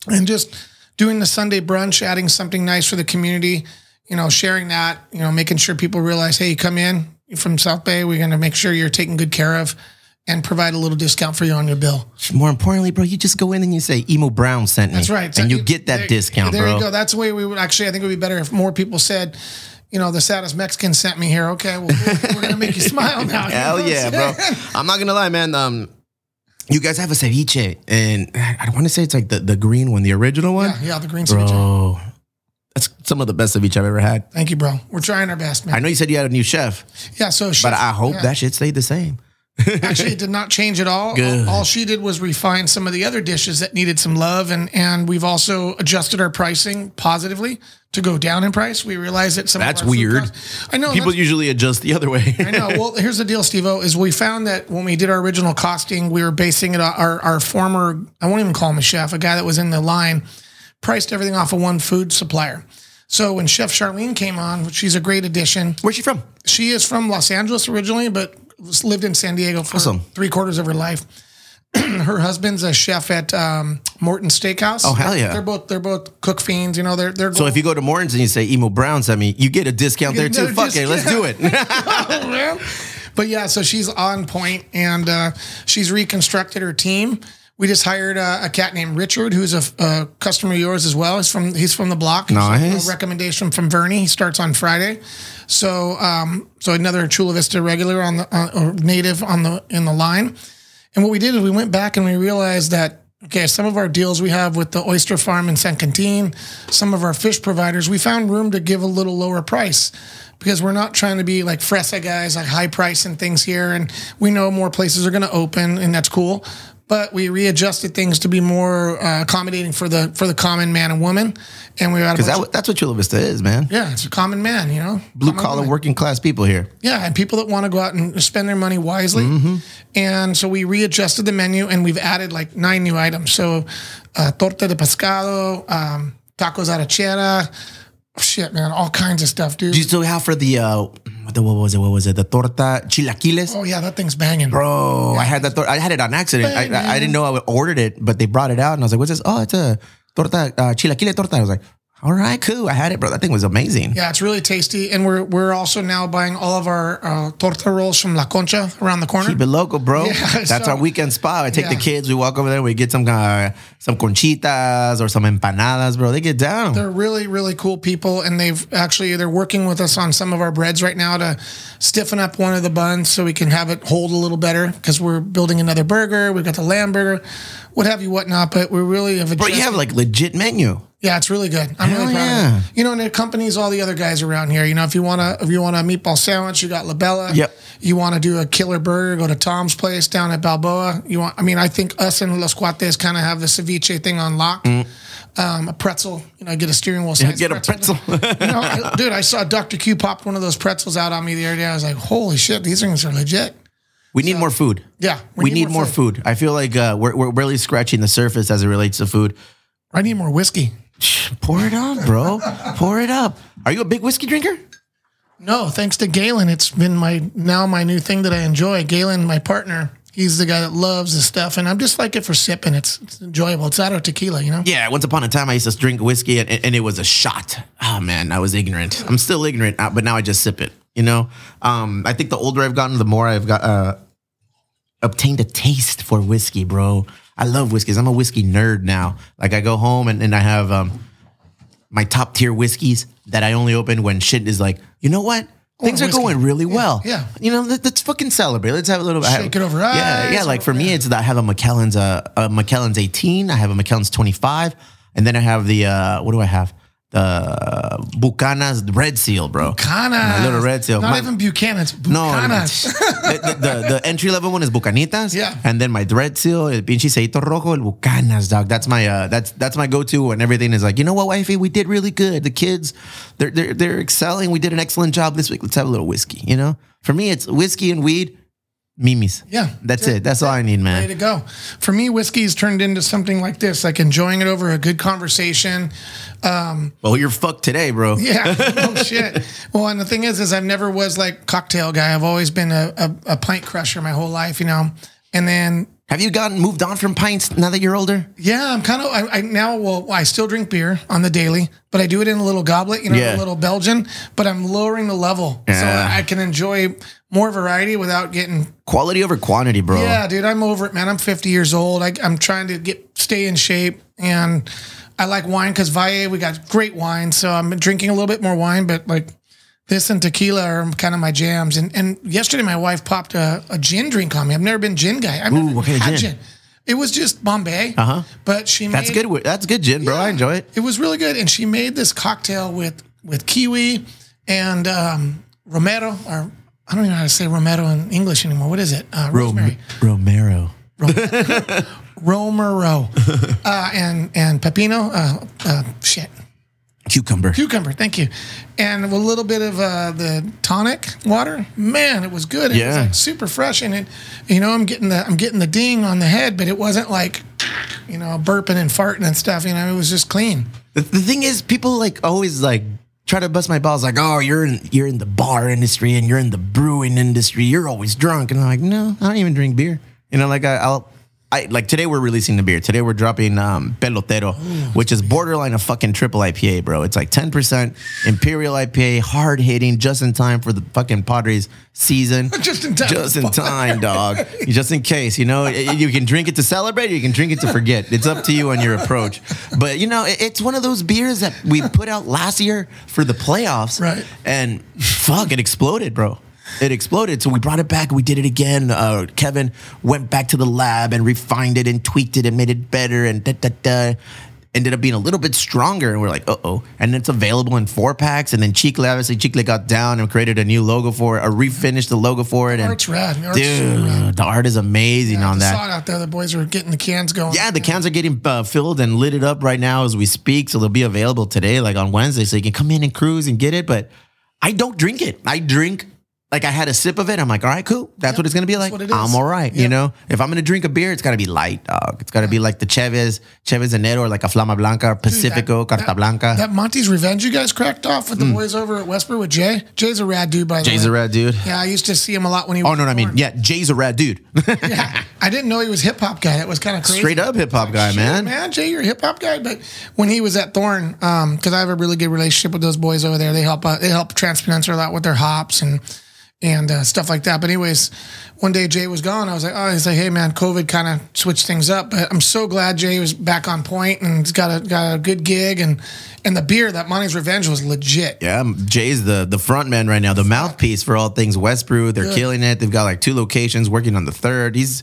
And just doing the Sunday brunch, adding something nice for the community, you know, sharing that, you know, making sure people realize, hey, you come in from South Bay, we're going to make sure you're taken good care of and provide a little discount for you on your bill. More importantly, bro, you just go in and you say Emo Brown sent me. That's right. And So you get that there- discount, there bro. you go. That's the way we would actually. I think it would be better if more people said, you know, the saddest Mexican sent me here. Okay, well, we're, we're gonna make you smile now. You know Hell yeah, bro. I'm not gonna lie, man. Um, you guys have a ceviche, and I want to say it's like the, the green one, the original one. Yeah, yeah, the green ceviche. Bro, that's some of the best ceviche I've ever had. Thank you, bro. We're trying our best, man. I know you said you had a new chef, yeah, so but I hope yeah. that shit stayed the same. Actually it did not change at all. Good. All she did was refine some of the other dishes that needed some love, and and we've also adjusted our pricing positively to go down in price. We realized that some of That's weird. costs- I know People usually adjust the other way. I know. Well, here's the deal, Steve is we found that when we did our original costing, we were basing it on our, our former, I won't even call him a chef, a guy that was in the line, priced everything off of one food supplier. So when Chef Charlene came on, which she's a great addition. Where's she from? She is from Los Angeles originally, but lived in San Diego for Awesome. three quarters of her life. her husband's a chef at um, Morton Steakhouse. Oh, hell yeah. They're both they're both cook fiends. You know, they're they're So if you go to Morton's and you say Emo Browns, I mean you get a discount there too. Fuck it, let's do it. man. But yeah, so she's on point and uh, she's reconstructed her team. We just hired a, a cat named Richard, who's a, a customer of yours as well. He's from he's from the block. Nice. A recommendation from Vernie. He starts on Friday. So um, so another Chula Vista regular on the uh, or native on the in the line. And what we did is we went back and we realized that okay, some of our deals we have with the oyster farm in San Quintin, some of our fish providers, we found room to give a little lower price because we're not trying to be like Fresa guys, like high price and things here. And we know more places are going to open, and that's cool. But we readjusted things to be more uh, accommodating for the for the common man and woman, and we got Because that, that's what Chula Vista is, man. yeah, it's a common man, you know, Blue Common collar woman. working class people here. Yeah, and people that want to go out and spend their money wisely. Mm-hmm. And so we readjusted the menu and we've added like nine new items. So uh, torta de pescado, um, tacos arrachera, shit, man, all kinds of stuff, dude. Do you still have for the uh, the what was it? What was it? The torta chilaquiles. oh yeah, that thing's banging, Bro, I had that. Tor- I had it on accident. I, I, I didn't know I ordered it, but they brought it out, and I was like, "What's this? Oh, it's a torta uh, chilaquile torta." I was like, "All right, cool." I had it, bro. That thing was amazing. Yeah, it's really tasty, and we're we're also now buying all of our uh, torta rolls from La Concha around the corner. Keep it local, bro. Yeah, That's so- our weekend spot. I take the kids. We walk over there. We get some uh, some conchitas or some empanadas, bro. They get down. They're really, really cool people, and they've actually they're working with us on some of our breads right now to stiffen up one of the buns so we can have it hold a little better because we're building another burger. We've got the lamb burger, what have you, whatnot. But we really have bro, you have like legit menu. Yeah, it's really good. I'm Hell really proud yeah. of it. You know, and it accompanies all the other guys around here. You know, if you want to, if you want a meatball sandwich, you got Labella. Yep. You want to do a killer burger, go to Tom's place down at Balboa. You want, I mean, I think us and Los Cuates kind of have the ceviche thing on lock. Um, a pretzel, you know, get a steering wheel. Mm. Get a pretzel. you know, dude, I saw Dr. Q popped one of those pretzels out on me the other day. I was like, holy shit, these things are legit. we need more food. Yeah, We, need, more food. I feel like uh, we're, we're barely scratching the surface as it relates to food. I need more whiskey. Pour it on, bro. Pour it up. Are you a big whiskey drinker? No, thanks to Galen, it's been my now my new thing that I enjoy. Galen, my partner, he's the guy that loves this stuff, and I'm just like it for sipping. It's, it's enjoyable. It's out of tequila, you know. Yeah, once upon a time I used to drink whiskey and, and it was a shot. Oh man, I was ignorant. I'm still ignorant, uh, but now I just sip it. You know, um, I think the older I've gotten, the more I've got uh, obtained a taste for whiskey, bro. I love whiskeys. I'm a whiskey nerd now. Like I go home and, and I have um, my top tier whiskeys that I only open when shit is like, you know what? Things are whiskey. going really well. yeah. You know, let, us fucking celebrate. Let's have a little. Shake it over Yeah, ice yeah. Like or- for me, it's that I have a Macallan's uh, a Macallan's 18. I have a Macallan's 25, and then I have the uh, what do I have? The Bucana's Red Seal, bro. Bucana. My little red seal. Not My- even Buchanan's. No, Bucanas. the, the, the, the entry level one is Bucanitas. Yeah. And then my red seal, el pinche aceito rojo, el Bucanas, dog. That's my uh, that's that's my go-to when everything is like, you know what, wifey, we did really good. The kids, they're they're they're excelling. We did an excellent job this week. Let's have a little whiskey. You know, for me, it's whiskey and weed, mimis. Yeah. that's it. That's all I need, Way man. to go. For me, whiskey's turned into something like this, like enjoying it over a good conversation. Um, well, you're fucked today, bro. Yeah, no oh, shit. Well, and the thing is, is I've never was like cocktail guy. I've always been a, a, a pint crusher my whole life, you know. And then Have you gotten moved on from pints now that you're older? yeah, I'm kind of I, I now. Well, I still drink beer on the daily, but I do it in a little goblet, you know, Yeah. a little Belgian. But I'm lowering the level so I can enjoy more variety without getting. Quality over quantity, bro. Yeah, dude, I'm over it, man. I'm 50 years old. I, I'm trying to get stay in shape, and I like wine because Valle we got great wine, so I'm drinking a little bit more wine, but like. This and tequila are kind of my jams. And and yesterday my wife popped a, a gin drink on me. I've never been gin guy. I've never what kind of had gin? It was just Bombay. Uh-huh. But she made That's good. That's good gin, bro. I enjoy it. It was really good. And she made this cocktail with with kiwi and um, romero or I don't even know how to say romero in English anymore. What is it? Uh, rosemary. Romero. Romero. uh, and and pepino. Uh, uh, shit. Cucumber. Cucumber. Thank you. And a little bit of uh, the tonic water. Man, it was good. It was Yeah. like super fresh. And it, you know, I'm getting the I'm getting the ding on the head, but it wasn't like, you know, burping and farting and stuff. You know, it was just clean. The, the thing is, people like always like try to bust my balls, like, oh, you're in you're in the bar industry and you're in the brewing industry. You're always drunk, and I'm like, no, I don't even drink beer. You know, like I, I'll. I, like today we're releasing the beer. Today we're dropping um, Pelotero, which is borderline a fucking triple IPA, bro. It's like 10% Imperial IPA, hard hitting, just in time for the fucking Padres season. Just in time. Just in time, dog. Just in case, you know, you can drink it to celebrate or you can drink it to forget. It's up to you on your approach. But, you know, it's one of those beers that we put out last year for the playoffs. Right. And fuck, it exploded, bro. It exploded. So we brought it back. We did it again. Uh, Kevin went back to the lab and refined it and tweaked it and made it better and da da da. Ended up being a little bit stronger, and we're like, uh oh. And it's available in four packs. And then Chicle, obviously, Chicle got down and created a new logo for it, or refinished the logo for it. And Art's rad. Art's dude, rad. the art is amazing I on that. saw it out there. The boys are getting the cans going. Yeah, the cans are getting uh, filled and lit it up right now as we speak. So they'll be available today, like on Wednesday. So you can come in and cruise and get it. But I don't drink it. I drink like I had a sip of it. I'm like, all right, cool. That's what it's gonna be like. what it I'm all right. You know, if I'm gonna drink a beer, it's gotta be light, dog. It's gotta be like the Chavez, Chavez Enero, or like a Flama Blanca, Pacifico, that- Carta Blanca. That Monty's Revenge you guys cracked off with the boys over at Westbrew with Jay. Jay's a rad dude, by the. Jay's way. a rad dude. Yeah, I used to see him a lot when he. Was Oh was no, no, I mean, yeah, Jay's a rad dude. yeah. I didn't know he was hip hop guy. That was kind of crazy. Straight up hip hop guy, man. man, Jay, you're a hip hop guy. But when he was at Thorn, um, because I have a really good relationship with those boys over there, they help uh, they help Transpeninsular a lot with their hops and and uh, stuff like that. But anyways, one day Jay was gone. I was like, oh, he's like, hey man, COVID kind of switched things up. But I'm so glad Jay was back on point and he's got a got a good gig and and the beer that Monty's Revenge was legit. Yeah, Jay's the the front man right now, the mouthpiece for all things Westbrew. They're Good. killing it. They've got like two locations, working on the third. He's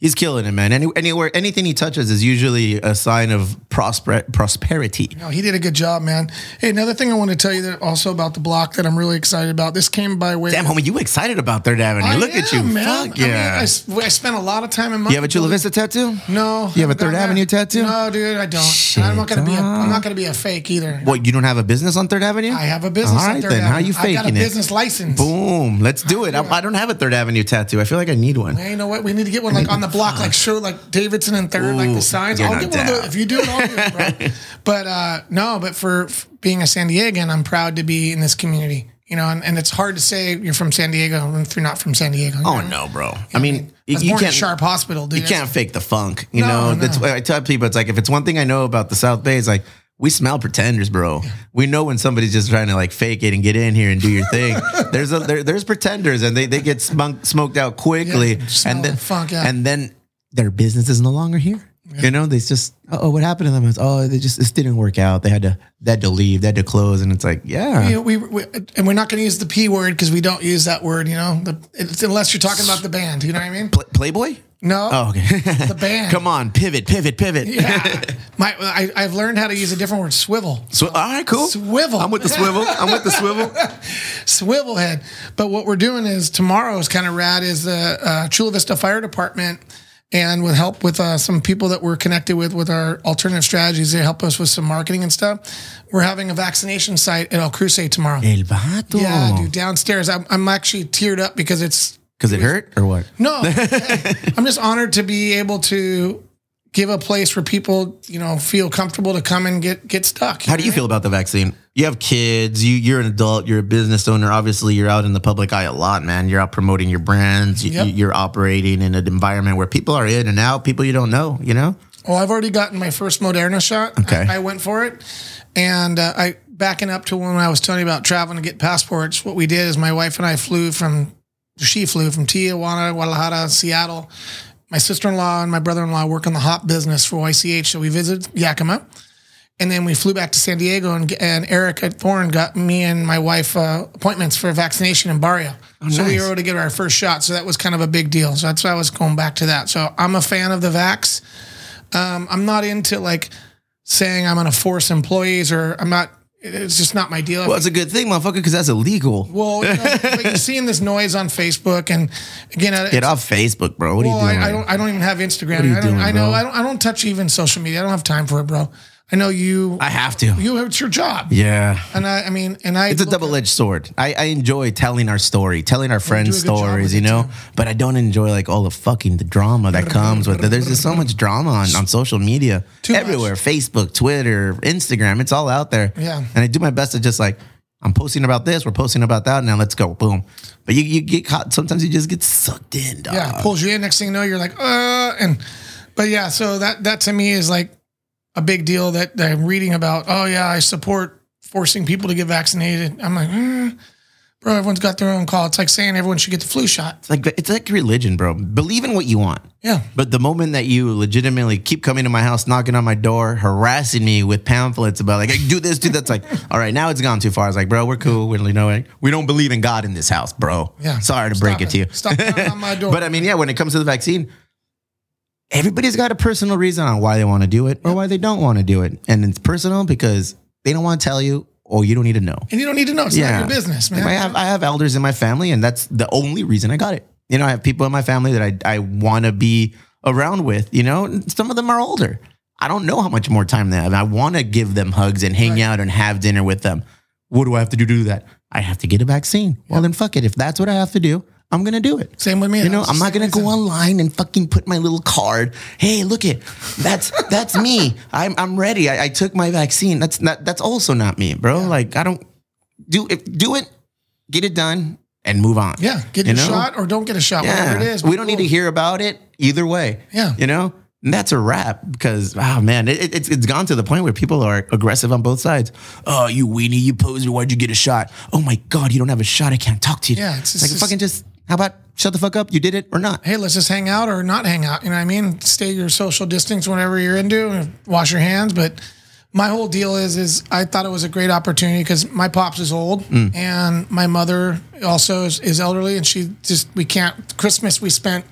he's killing it, man. Any, anywhere, anything he touches is usually a sign of prosper, prosperity. No, he did a good job, man. Hey, another thing I want to tell you that also about the block that I'm really excited about. This came by way. Damn, homie, you excited about Third Avenue? I Look at you, man. fuck I mean, yeah! I, I spent a lot of time in. you have a Chula Vista tattoo? No. You have a Third that. Avenue tattoo? No, dude, I don't. Shit, I'm not gonna be. A, I'm not gonna be a fake either. What? You don't have a business on Third Avenue? I have a business. All on right Third then. How Avenue. you I got a faking it? business license. Boom. Let's do it. I, don't have a Third Avenue tattoo. I feel like I need one. You know what? We need to get one like on the block, like show like Davidson and third, like the signs. I'll get one of those. If you do it, I'll do it, bro. but uh, no, but for, being a San Diegan, I'm proud to be in this community. You know, and, and it's hard to say you're from San Diego if you're not from San Diego. Oh know? no, bro. I mean, I you can't. Sharp Hospital, dude. You can't fake the funk. You No, know, no. that's why I tell people it's like if it's one thing I know about the South Bay, it's like we smell pretenders, bro. We know when somebody's just trying to like fake it and get in here and do your thing. there's a there, there's pretenders and they they get smoked smoked out quickly, Yeah, and then the yeah. and then their business is no longer here. You know, they just oh, what happened to them? It's oh, they just it didn't work out. They had to they had to leave. They had to close, and it's like yeah. You know, we, we and we're not going to use the p word because we don't use that word. You know, the, it's, unless you're talking about the band. You know what I mean? Pla- Playboy. No, Oh, okay. the band. Come on, pivot, pivot, pivot. Yeah, my I, I've learned how to use a different word. Swivel, So, all right, cool. Swivel. I'm with the swivel. I'm with the swivel. swivel head. But what we're doing is tomorrow is kind of rad. Is the uh, Chula Vista Fire Department. And with help with uh, some people that we're connected with with our alternative strategies, they help us with some marketing and stuff. We're having a vaccination site at El Cruce tomorrow. El vato. Yeah, dude, downstairs. I'm, I'm actually teared up because it's Because it hurt or what? no. I'm just honored to be able to give a place where people, you know, feel comfortable to come and get get stuck. How do you feel about the vaccine? You have kids. You you're an adult. You're a business owner. Obviously, you're out in the public eye a lot, man. You're out promoting your brands. You, Yep. You're operating in an environment where people are in and out. People you don't know. You know. Well, I've already gotten my first Moderna shot. Okay. I, I went for it, and uh, I backing up to when I was telling you about traveling to get passports. What we did is my wife and I flew from. She flew from Tijuana, Guadalajara, Seattle. My sister-in-law and my brother-in-law work in the hop business for YCH, so we visited Yakima. And then we flew back to San Diego, and, and Eric at Thorn got me and my wife uh, appointments for vaccination in Barrio. So we were able to get our first shot. So that was kind of a big deal. So that's why I was going back to that. So I'm a fan of the vax. Um, I'm not into like saying I'm going to force employees or I'm not. It's just not my deal. Well, it's a good thing, motherfucker, because that's illegal. well, you know, but you're seeing this noise on Facebook, and again, Get off Facebook, bro. What well, are you doing? I, I don't. I don't even have Instagram. are you I don't. doing, I know. bro? I don't. I don't touch even social media. I don't have time for it, bro. I know you. I have to. you have it's your job. yeah. And I. I mean, and I. It's a double edged sword. I, I enjoy telling our story, telling our friends do a good job stories, you know, but I don't enjoy like all the fucking the drama that comes with it. There's just so much drama on, on social media Too much. everywhere Facebook, Twitter, Instagram. It's all out there. Yeah. And I do my best to just like, I'm posting about this, we're posting about that. Now let's go. Boom. But you, you get caught. Sometimes you just get sucked in, dog. yeah, pulls you in. Next thing you know, you're like, uh, and but yeah, so that that to me is like a big deal that, that I'm reading about. Oh yeah, I support forcing people to get vaccinated. I'm like, eh, bro, everyone's got their own call. It's like saying everyone should get the flu shot. It's like, it's like religion, bro. Believe in what you want. Yeah, But the moment that you legitimately keep coming to my house, knocking on my door, harassing me with pamphlets about like, do this, do that, it's like, all right, now it's gone too far. I was like, bro, we're cool. We don't, you know, we don't believe in God in this house, bro. Yeah. Sorry to Stop break it. it. to you. Stop knocking on my door. but I mean, yeah, when it comes to the vaccine, everybody's got a personal reason on why they want to do it or why they don't want to do it. And it's personal because they don't want to tell you or you don't need to know. and you don't need to know. It's not your business, man. I have I have elders in my family, and that's the only reason I got it. You know, I have people in my family that I I want to be around with. You know, and some of them are older. I don't know how much more time they have. I want to give them hugs and hang Right. out and have dinner with them. What do I have to do to do that? I have to get a vaccine. Well, then fuck it. If that's what I have to do, I'm gonna do it. Same with me. You know, I'm not gonna go online and fucking put my little card. Hey, look it, that's that's me. I'm I'm ready. I, I took my vaccine. That's not that's also not me, bro. Like I don't do if do it, get it done, and move on. Yeah, get You your know? shot or don't get a shot, whatever it is. We don't need to hear about it either way. Yeah. You know? And that's a wrap because, oh ah, man, it, it- it's, it's gone to the point where people are aggressive on both sides. Oh, you weenie, you poser, why'd you get a shot? Oh my God, you don't have a shot. I can't talk to you. Yeah, it's It's just- like fucking just, how about shut the fuck up? You did it or not? Hey, let's just hang out or not hang out. You know what I mean? Stay your social distance whenever you're into wash your hands. But my whole deal is is I thought it was a great opportunity because my pops is old Mm. and my mother also is, is elderly and she just we can't Christmas we spent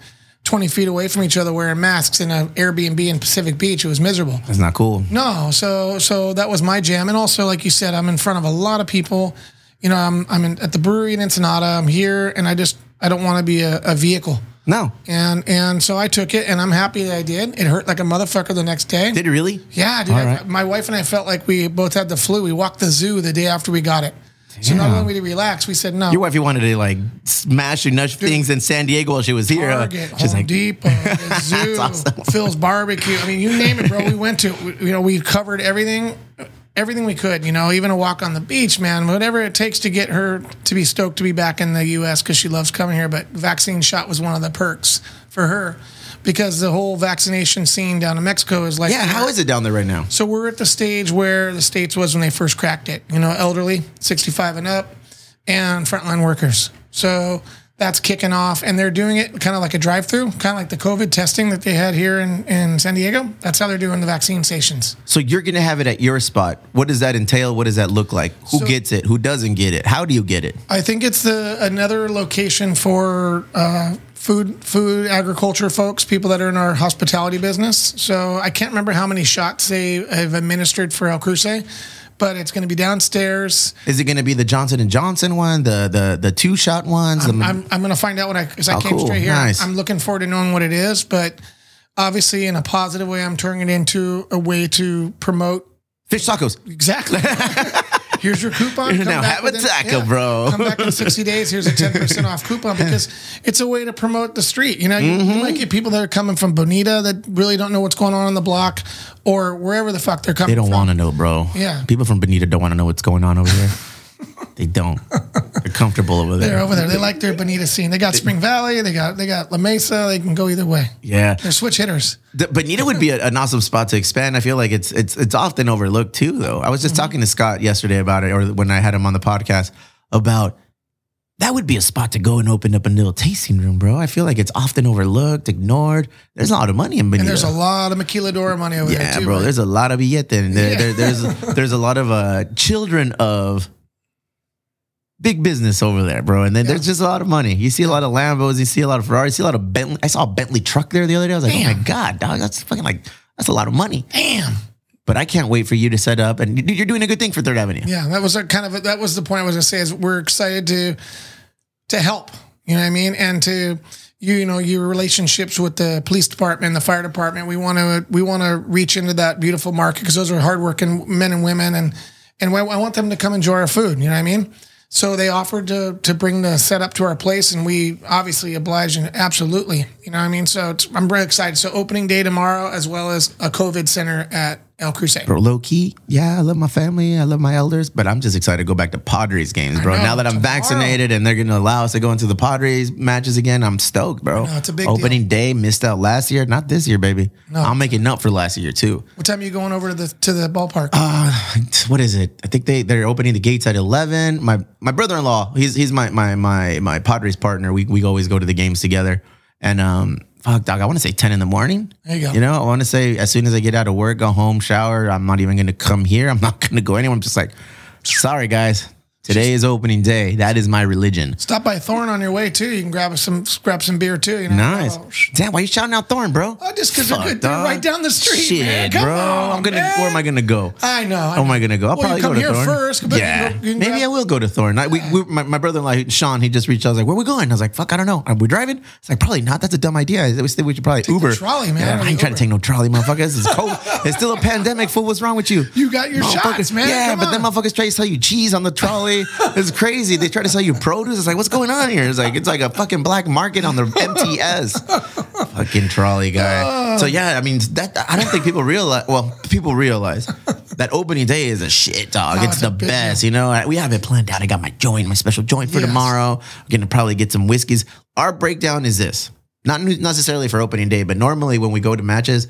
20 feet away from each other wearing masks in an Airbnb in Pacific Beach. It was miserable. That's not cool. No, so so that was my jam, and also like you said, I'm in front of a lot of people. You know, I'm I'm in, at the brewery in Ensenada. I'm here, and I just I don't want to be a, a vehicle, No. and and so I took it, and I'm happy that I did. It hurt like a motherfucker the next day. Did it really? yeah, dude. I- right. my wife and I felt like we both had the flu. We walked the zoo the day after we got it. So not Damn. only did we relax, we said no. Your wife, you wanted to like smash enough things in San Diego while she was here. Target, She's Home like, Depot, the zoo, awesome. Phil's barbecue. I mean, you name it, bro. We went to. You know, we covered everything, everything we could. You know, even a walk on the beach, man. Whatever it takes to get her to be stoked to be back in the U.S. because she loves coming here. But vaccine shot was one of the perks for her because the whole vaccination scene down in Mexico is like yeah, how is it down there right now? so we're at the stage where the states was when they first cracked it. You know, elderly, 65 and up, and frontline workers. So that's kicking off, and they're doing it kind of like a drive-through, kind of like the COVID testing that they had here in, in San Diego. That's how they're doing the vaccine stations. So you're gonna have it at your spot. What does that entail? What does that look like? Who So- gets it? Who doesn't get it? How do you get it? I think it's the another location for uh, food, food agriculture folks, people that are in our hospitality business. So I can't remember how many shots they have administered for El Cruce, but it's going to be downstairs. Is it going to be the Johnson and Johnson one, the the the two shot ones? the- um, I'm, I'm going to find out when I, because I Oh, came cool. straight here. Nice. I'm looking forward to knowing what it is, but obviously in a positive way, I'm turning it into a way to promote fish tacos. exactly. Here's your coupon. Come Now back have a within- taco, bro. Come back in 60 days. Here's a 10% off coupon because it's a way to promote the street. You know, you, Mm-hmm. you might get people that are coming from Bonita that really don't know what's going on on the block or wherever the fuck they're coming from. They don't want to know, bro. Yeah. People from Bonita don't want to know what's going on over there. they don't. Comfortable over there. They're over there. They like their Bonita scene. They got Spring Valley. They got they got La Mesa. They can go either way. yeah. They're switch hitters. The- Bonita would be a, an awesome spot to expand. I feel like it's it's it's often overlooked too, though. I was just talking to Scott yesterday about it, or when I had him on the podcast about that would be a spot to go and open up a little tasting room, bro. I feel like it's often overlooked, ignored. There's a lot of money in Bonita. And there's a lot of Maquiladora money over there yeah, too. bro. right? There's a lot of billete. and There, Yeah. there, there's there's a lot of uh, children of big business over there, bro. And then there's just a lot of money. You see a lot of Lambos, you see a lot of Ferraris, you see a lot of Bentley. I saw a Bentley truck there the other day. I was like, oh my god, dog, that's fucking like that's a lot of money. Damn. But I can't wait for you to set up, and you- you're doing a good thing for Third Avenue. Yeah, that was a kind of a, that was the point I was gonna say is we're excited to to help. You know what I mean, and to you, you know your relationships with the police department, the fire department. We want to we want to reach into that beautiful market because those are hardworking men and women, and and I want them to come enjoy our food. You know what I mean. So they offered to to bring the setup to our place, and we obviously obliged and absolutely. You know what I mean. So I'm very excited. So opening day tomorrow, as well as a COVID center at El Cruce. Bro, low key, yeah, I love my family, I love my elders, but I'm just excited to go back to Padres games, bro. know, now that I'm tomorrow. vaccinated and they're gonna allow us to go into the Padres matches again, I'm stoked, bro. know, it's a big Opening day, missed out last year, not this year, baby. No, I'm making up for last year too. What time are you going over to the to the ballpark? what is it? I think they they're opening the gates at eleven. My my brother in law, he's he's my my my my Padres partner. We we always go to the games together. And um, fuck, dog, I want to say ten in the morning. There you go. You know, I want to say as soon as I get out of work, go home, shower. I'm not even gonna come here. I'm not gonna go anywhere. I'm just like, sorry guys, Today is opening day. That is my religion. Stop by Thorn on your way too. You can grab some grab some beer too. You know? Nice. Oh, sh- Damn, why you shouting out Thorn, bro? Oh, just 'cause they're good. They're right down the street, Shit, man. Come bro. on, I'm gonna. man. Where am I gonna go? I know. I How am. I gonna go? I'll Well, probably come go to here Thorn. first, but you yeah, can you can maybe grab- I will go to Thorn. I, we, we, my, my brother-in-law Sean, he just reached out. I was like, "Where we going?" I was like, "Fuck, I don't know. Are we driving?" It's like, "Probably not. That's a dumb idea. I we should probably Uber." trolley, man, Yeah, I ain't the trying to take no trolley, motherfuckers. It's cold. it's still a pandemic. Fool, what's wrong with you? You got your shots, man. Yeah, but then motherfuckers try to sell you cheese on the trolley. It's crazy. They try to sell you produce. It's like, what's going on here? It's like it's like a fucking black market on the MTS. fucking trolley guy. So yeah, I mean that I don't think people realize. Well, people realize that opening day is a shit dog. Oh, it's it's the best. You know, we have it planned out. I got my joint, my special joint for Yes. tomorrow. We're gonna probably get some whiskeys. Our breakdown is this. Not necessarily for opening day, but normally when we go to matches,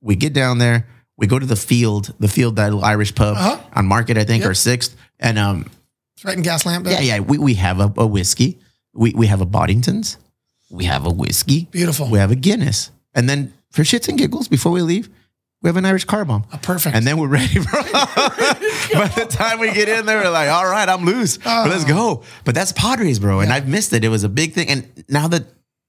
we get down there, we go to the field, the field that little Irish pub Uh-huh. on Market, I think, Yep. or Sixth, and um, It's right in Gaslamp. yeah, yeah, we, we have a, a whiskey, we we have a Boddingtons, we have a whiskey, Beautiful. we have a Guinness, and then for shits and giggles, before we leave, we have an Irish car bomb. Oh, perfect. And then we're ready, bro. By the time we get in there, we're like, all right, I'm loose. Let's ah. go. But that's Padres, bro. And I've missed it. It was a big thing. And now that,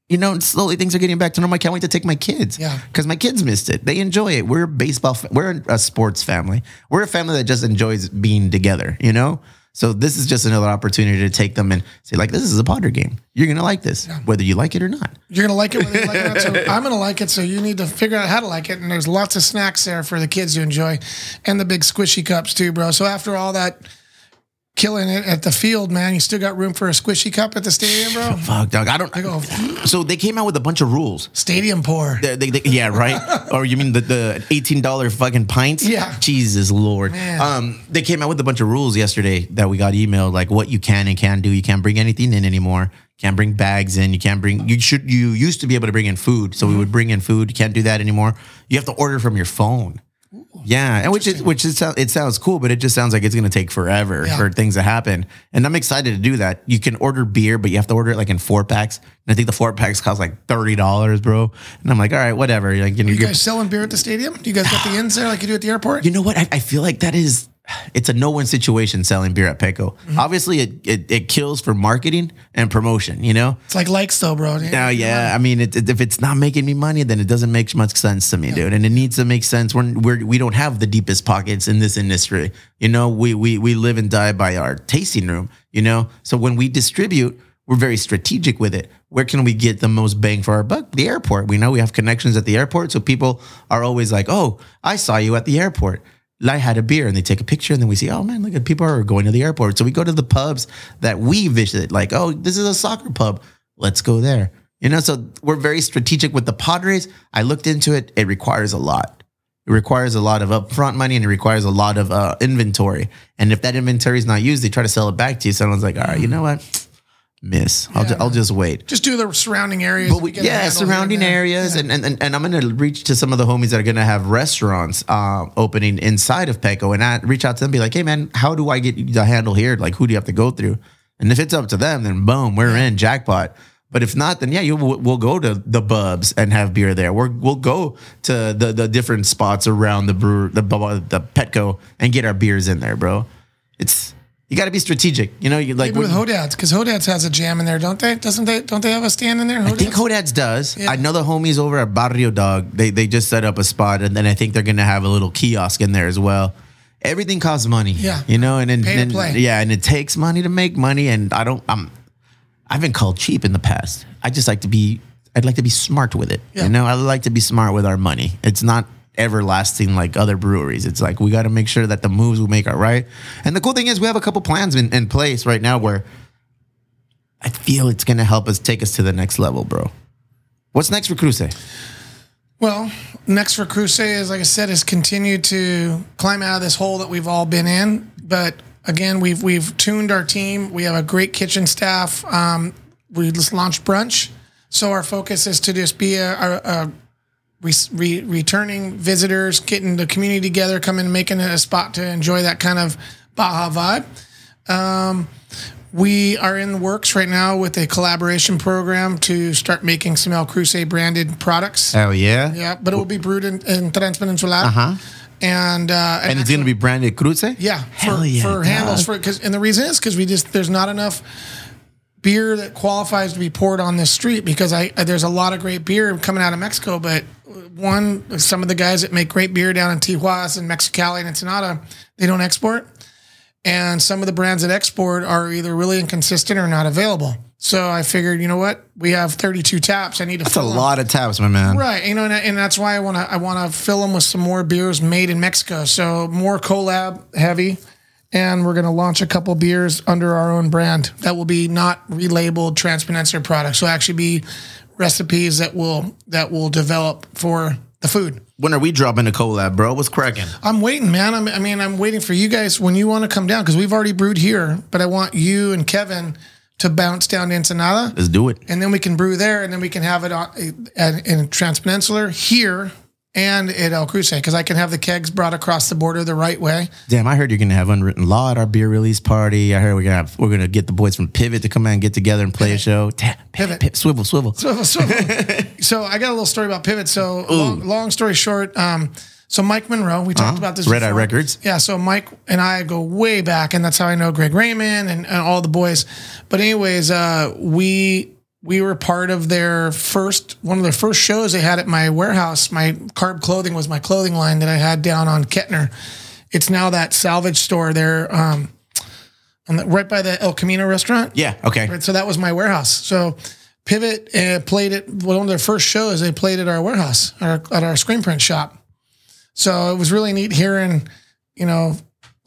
you know, slowly things are getting back to normal, I can't wait to take my kids. Yeah. Because my kids missed it. They enjoy it. We're a baseball, fa- we're a sports family. We're a family that just enjoys being together, you know? So this is just another opportunity to take them and say, like, this is a Padre game. You're going to like this, whether you like it or not. You're gonna like it whether you like it or not. So I'm gonna like it. So you need to figure out how to like it. And there's lots of snacks there for the kids to enjoy, and the big squishy cups too, bro. So after all that killing it at the field, man, you still got room for a squishy cup at the stadium, bro. Fuck, dog. I don't. I go So they came out with a bunch of rules. stadium pour. They, they, they- yeah, right. or you mean the, the eighteen dollar fucking pints? Yeah. Jesus Lord. Man. Um, they came out with a bunch of rules yesterday that we got emailed, like what you can and can't do. You can't bring anything in anymore. Can't bring bags in. You can't bring. You should. You used to be able to bring in food, so we would bring in food. You can't do that anymore. You have to order from your phone. Yeah, and which is which is it sounds cool, but it just sounds like it's gonna take forever Yeah. for things to happen. And I'm excited to do that. You can order beer, but you have to order it like in four packs. And I think the four packs cost like thirty dollars, bro. And I'm like, all right, whatever. Like, you know, You guys selling beer at the stadium? Do you guys got the ins there like you do at the airport? you know what? I, I feel like that is it's a no-win situation selling beer at Petco. Mm-hmm. Obviously, it, it it kills for marketing and promotion. You know. It's like likes though, bro. Now, yeah, I mean, it, it- if it's not making me money, then it doesn't make much sense to me, dude. And it needs to make sense when we're we don't have the deepest pockets in this industry. You know, we we we live and die by our tasting room. You know, so when we distribute, we're very strategic with it. Where can we get the most bang for our buck? The airport. We know we have connections at the airport, so people are always like, "Oh, I saw you at the airport." I had a beer, and they take a picture, and then we see, "Oh man, look at people are going to the airport." So we go to the pubs that we visit. Like, "Oh, this is a soccer pub. Let's go there." You know, so we're very strategic with the Padres. I looked into it. It requires a lot. It requires a lot of upfront money and it requires a lot of uh, inventory. And if that inventory is not used, they try to sell it back to you. Someone's like, all right, you know what? Miss, I'll, ju- I'll just wait. Just do the surrounding areas. But we, yeah, surrounding areas, and, and and and I'm gonna reach to some of the homies that are gonna have restaurants uh, opening inside of Petco, and I reach out to them, be like, hey man, how do I get the handle here? Like, who do you have to go through? And if it's up to them, then boom, we're in jackpot. But if not, then yeah, you we'll go to the Bubs and have beer there. We're, we'll go to the the different spots around the brewer, the the Petco, and get our beers in there, bro. It's you got to be strategic, you know. You like Maybe with Hodad's because Hodad's has a jam in there, don't they? Doesn't they? Don't they have a stand in there? I think Hodad's? Hodad's does. Yeah. I know the homies over at Barrio Dog. They they just set up a spot, and then I think they're gonna have a little kiosk in there as well. Everything costs money. Yeah. you know, and then Pay and- play. yeah, and it takes money to make money. And I don't. I'm. I've been called cheap in the past. I just like to be. I'd like to be smart with it. Yeah. You know, I like to be smart with our money. It's not everlasting like other breweries. It's like we got to make sure that the moves we make are right. And the cool thing is, we have a couple plans in, in place right now where I feel it's going to help us take us to the next level, bro. What's next for Cruce? Well, next for Cruce is like I said, is continue to climb out of this hole that we've all been in. But again, we've we've tuned our team. We have a great kitchen staff. Um, we just launched brunch, so our focus is to just be a, a, a re, re, returning visitors, getting the community together, coming, making it a spot to enjoy that kind of Baja vibe. Um, we are in the works right now with a collaboration program to start making some El Cruce branded products. Hell yeah. Yeah, but it will be brewed in, in Transpeninsular. Uh-huh. and uh, And it's going to be branded Cruce? yeah, for, Hell yeah, for handles for because and the reason is because we just there's not enough beer that qualifies to be poured on this street because I there's a lot of great beer coming out of Mexico, but one some of the guys that make great beer down in Tijuana and Mexicali and Ensenada they don't export, and some of the brands that export are either really inconsistent or not available. So I figured, you know what, we have 32 taps. I need to That's a fill 'em. lot of taps, my man. Right, you know, and, and that's why I want to I want to fill them with some more beers made in Mexico. So more collab heavy, and we're gonna launch a couple beers under our own brand that will be not relabeled Transpeninsula products. So actually be recipes that will that will develop for the food. When are we dropping the collab, bro? What's cracking? I'm waiting, man. I'm, I mean, I'm waiting for you guys when you want to come down because we've already brewed here, but I want you and Kevin to bounce down to Ensenada Let's do it. and then we can brew there, and then we can have it on in Transpeninsular here and at El Cruce because I can have the kegs brought across the border the right way. Damn, I heard you're gonna have unwritten law at our beer release party. I heard we're gonna have, we're gonna get the boys from Pivot to come out and get together and play a show. Damn, pivot, Pivot. pivot, swivel, swivel. So, so, I got a little story about Pivot. So long, long story short, um, so Mike Monroe, we talked about this. Red Eye. Records. Yeah. So Mike and I go way back, and that's how I know Greg Raymond and, and all the boys. But anyways, uh, we we were part of their first one of their first shows they had at my warehouse. My carb clothing was my clothing line that I had down on Kettner. It's now that salvage store there, um, on the, right by the El Camino restaurant. Yeah. Okay. Right, so that was my warehouse. So Pivot uh, played it. One of their first shows they played at our warehouse, our, at our screen print shop. So it was really neat hearing, you know,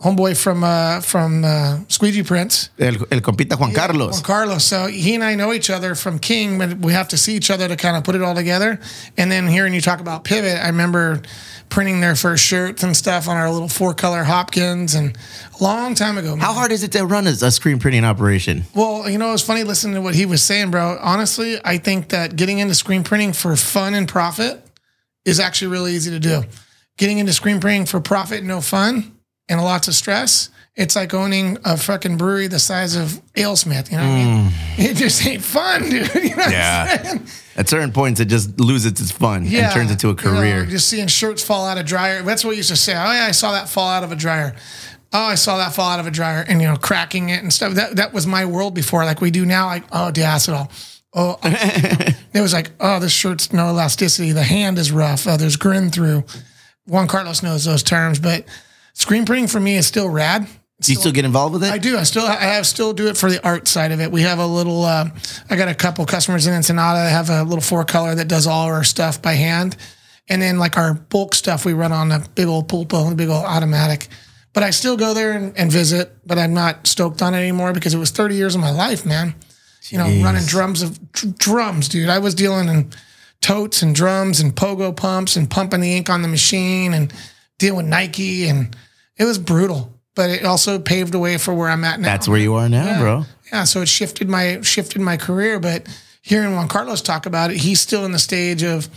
homeboy from uh, from uh, Squeegee Prints, El, el compita Juan Carlos. Juan Carlos. So he and I know each other from King, but we have to see each other to kind of put it all together. And then hearing you talk about Pivot, I remember printing their first shirts and stuff on our little four color Hopkins, and a long time ago. man. How hard is it to run a, a screen printing operation? Well, you know, it was funny listening to what he was saying, bro. Honestly, I think that getting into screen printing for fun and profit is actually really easy to do. Getting into screen printing for profit no fun and lots of stress, it's like owning a fucking brewery the size of Alesmith. You know what I mean? Hmm. It just ain't fun, dude. You know Yeah. At certain points, it just loses its fun and turns into a you know, career. just seeing shirts fall out of dryer. That's what we used to say. Oh yeah, I saw that fall out of a dryer. Oh, I saw that fall out of a dryer, and you know, cracking it and stuff. That that was my world before. Like we do now. Like oh, diacetyl. Oh, it was like oh, this shirt's no elasticity. The hand is rough. Oh, there's grin through. Juan Carlos knows those terms, but screen printing for me is still rad. do you still get involved with it? I do. I still I have still do it for the art side of it. We have a little. Uh, I got a couple customers in Ensenada that have a little four color that does all our stuff by hand, and then like our bulk stuff we run on a big old pulpo, and a big old automatic. But I still go there and, and visit. But I'm not stoked on it anymore because it was 30 years of my life, man. You know, running drums of dr- drums, dude. I was dealing in totes and drums and pogo pumps and pumping the ink on the machine and dealing with Nike and it was brutal. But it also paved the way for where I'm at now. That's where you are now, bro. Yeah, so it shifted my shifted my career. But hearing Juan Carlos talk about it, he's still in the stage of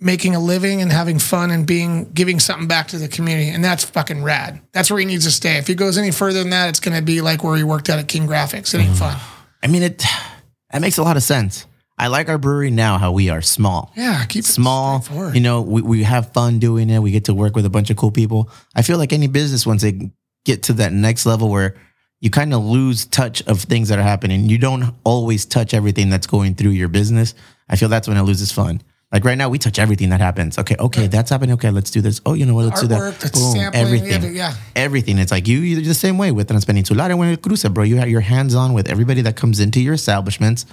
making a living and having fun and being giving something back to the community, and that's fucking rad. That's where he needs to stay. If he goes any further than that, it's going to be like where he worked out at King Graphics. It ain't mm. fun. I mean, it that makes a lot of sense. I like our brewery now, how we are small. Yeah, keep it Small, you know, we, we have fun doing it. We get to work with a bunch of cool people. I feel like any business, once they get to that next level where you kind of lose touch of things that are happening, you don't always touch everything that's going through your business. I feel that's when it loses fun. Like right now, we touch everything that happens. Okay, okay, that's happening. Okay, let's do this. Oh, you know what? Let's do that. that's sampling, everything. yeah. Everything. It's like you, you're the same way with Transpeninsular and with bro. You have your hands on with everybody that comes into your establishments.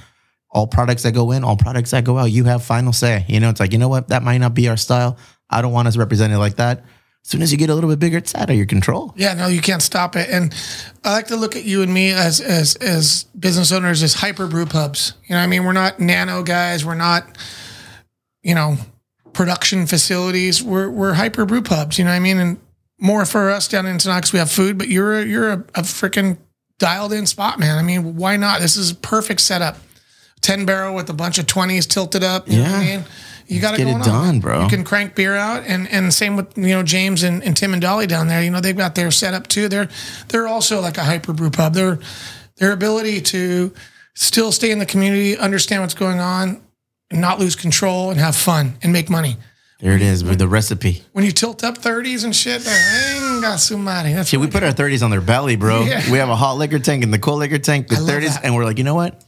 All products that go in, all products that go out, you have final say. You know, it's like, you know what? That might not be our style. I don't want us represented like that. As soon as you get a little bit bigger, it's out of your control. Yeah, no, you can't stop it. And I like to look at you and me as as as business owners as hyper brew pubs. You know, I mean, we're not nano guys. We're not, you know, production facilities. We're we're hyper brew pubs. You know what I mean? And more for us down in Knox, we have food, but you're a, you're a, a freaking dialed in spot, man. I mean, why not? This is a perfect setup. Ten barrel with a bunch of twenties tilted up. You know what I Yeah. mean? You got to get it on. done, bro. You can crank beer out, and and same with you know James and, and Tim and Dolly down there. You know they've got their setup too. They're they're also like a hyper brew pub. Their their ability to still stay in the community, understand what's going on, and not lose control, and have fun and make money. There it is, with the recipe. When you tilt up 30s and shit, madre. That's Shit, we put our 30s on their belly, bro. Yeah. We have a hot liquor tank and the cold liquor tank, the 30s, that. and we're like, you know what?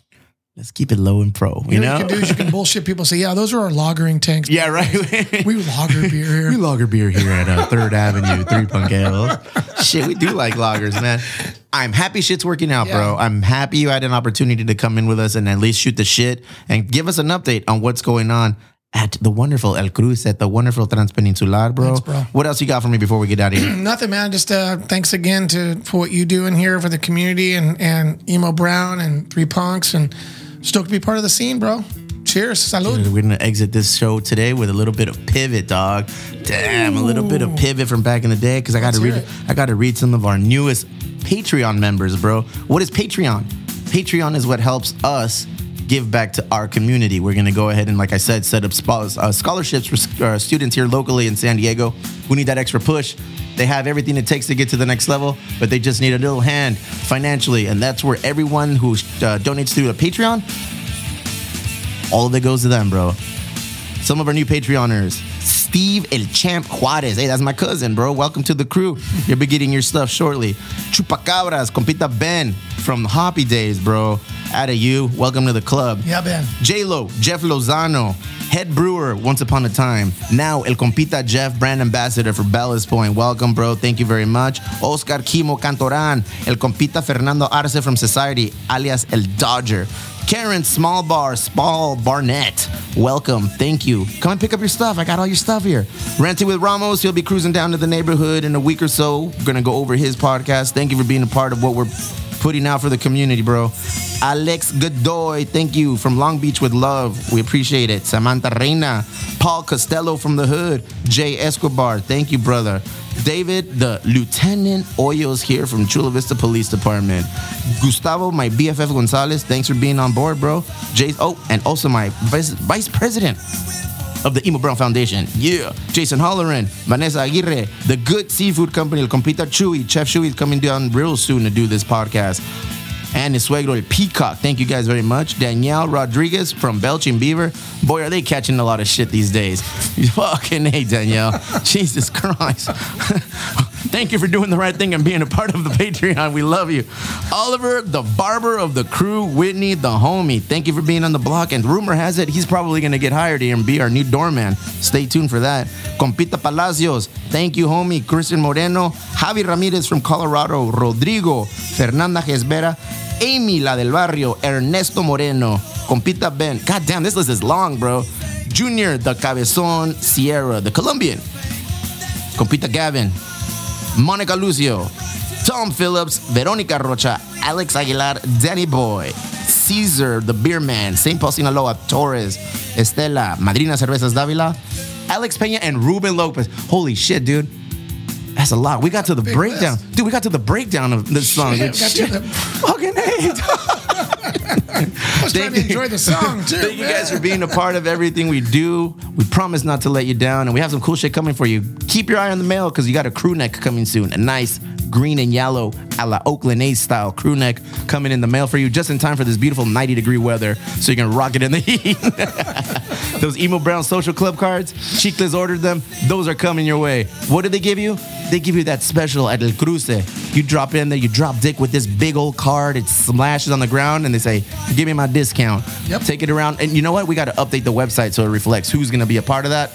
Let's keep it low and pro. You, You know know? what you can do is you can bullshit people. Say, yeah, those are our lagering tanks. yeah, right. We lager beer here. We lager beer here at uh, Third Avenue, Three Punk Ales. Shit, we do like lagers, man. I'm happy shit's working out, bro. I'm happy you had an opportunity to come in with us and at least shoot the shit and give us an update on what's going on at the wonderful El Cruce, at the wonderful Transpeninsular, bro. Thanks, bro. What else you got for me before we get out of here? Nothing, man. Just uh, thanks again to for what you do in here for the community and and emo Brown and Three Punks and stoked to be part of the scene, bro. Cheers, salud. We're gonna exit this show today with a little bit of pivot, dog. Damn, a little bit of pivot from back in the day because I got to read. hear I got to read some of our newest Patreon members, bro. What is Patreon? Patreon is what helps us give back to our community. We're gonna go ahead and, like I said, set up uh, scholarships for uh, students here locally in San Diego who need that extra push. They have everything it takes to get to the next level, but they just need a little hand financially, and that's where everyone who uh, donates through a Patreon all of it goes to them, bro. Some of our new Patreoners. Steve El Champ Juarez. Hey, that's my cousin, bro. Welcome to the crew. You'll be getting your stuff shortly. Chupacabras, Compita Ben from Hoppy Days, bro. Out of you. Welcome to the club. Yeah, Ben. J-Lo, Jeff Lozano, head brewer once upon a time. Now El Compita Jeff, brand ambassador for Ballast Point. Welcome, bro. Thank you very much. Oscar Kimo Cantoran, El Compita Fernando Arce from Society, alias El Dodger. Karen Small Bar, Small Barnett. Welcome. Thank you. Come and pick up your stuff. I got all your stuff here. Renting with Ramos. He'll be cruising down to the neighborhood in a week or so. We're gonna go over his podcast. Thank you for being a part of what we're putting out for the community, bro. Alex Godoy, thank you from Long Beach with love. We appreciate it. Samantha Reina, Paul Costello from the hood, Jay Escobar, thank you, brother. David, the Lieutenant Hoyos here from Chula Vista Police Department. Gustavo, my BFF Gonzalez, thanks for being on board, bro. Jay, oh, and also my vice, vice president of the Emo Brown Foundation. Yeah. Jason Holleran, Vanessa Aguirre, the good seafood company, El Compita Chewy. Chef Chewy is coming down real soon to do this podcast. And his suegro, El Peacock. Thank you guys very much. Danielle Rodriguez from Belching Beaver. Boy, are they catching a lot of shit these days. Fucking hey, Danielle. Jesus Christ. Thank you for doing the right thing and being a part of the Patreon. We love you. Oliver, the barber of the crew, Whitney, the homie. Thank you for being on the block. And rumor has it he's probably going to get hired here and be our new doorman. Stay tuned for that. Compita Palacios. Thank you, homie. Christian Moreno. Javi Ramirez from Colorado. Rodrigo. Fernanda Gesbera. Amy, la del barrio. Ernesto Moreno. Compita Ben. God damn, this list is long, bro. Junior, the Cabezon Sierra, the Colombian. Compita Gavin. Monica Lucio, Tom Phillips, Veronica Rocha, Alex Aguilar, Danny Boy, Caesar, the Beer Man, St. Paul Sinaloa, Torres, Estela, Madrina Cervezas Davila, Alex Peña, and Ruben Lopez. Holy shit, dude. That's a lot. We got to the Big breakdown. list. Dude, we got to the breakdown of this song. Shit, dude. Fucking A. I was trying to enjoy the song too. Thank you guys for being a part of everything we do. We promise not to let you down, and we have some cool shit coming for you. Keep your eye on the mail because you got a crew neck coming soon. A nice green and yellow a la Oakland A's style crew neck coming in the mail for you just in time for this beautiful 90 degree weather so you can rock it in the heat. Those Emo Brown social club cards, Chicles ordered them. Those are coming your way. What did they give you? They give you that special at El Cruce. You drop in there, you drop dick with this big old card. It slashes on the ground, and they say, "Give me my discount." Yep. Take it around, and you know what? We got to update the website so it reflects who's going to be a part of that.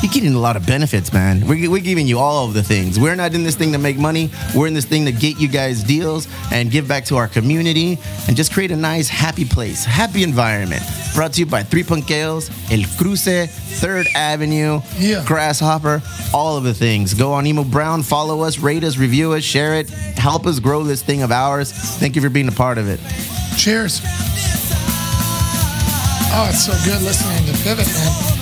You're getting a lot of benefits, man. We're, we're giving you all of the things. We're not in this thing to make money. We're in this thing to get you guys deals and give back to our community and just create a nice, happy place, happy environment. Brought to you by Three Punk Ales, El Cruce, Third Avenue, Yeah. Grasshopper, all of the things. Go on Emo Brown, follow us, rate us, review us, share it, help us grow this thing of ours. Thank you for being a part of it. Cheers. Oh, it's so good listening to Pivot, man.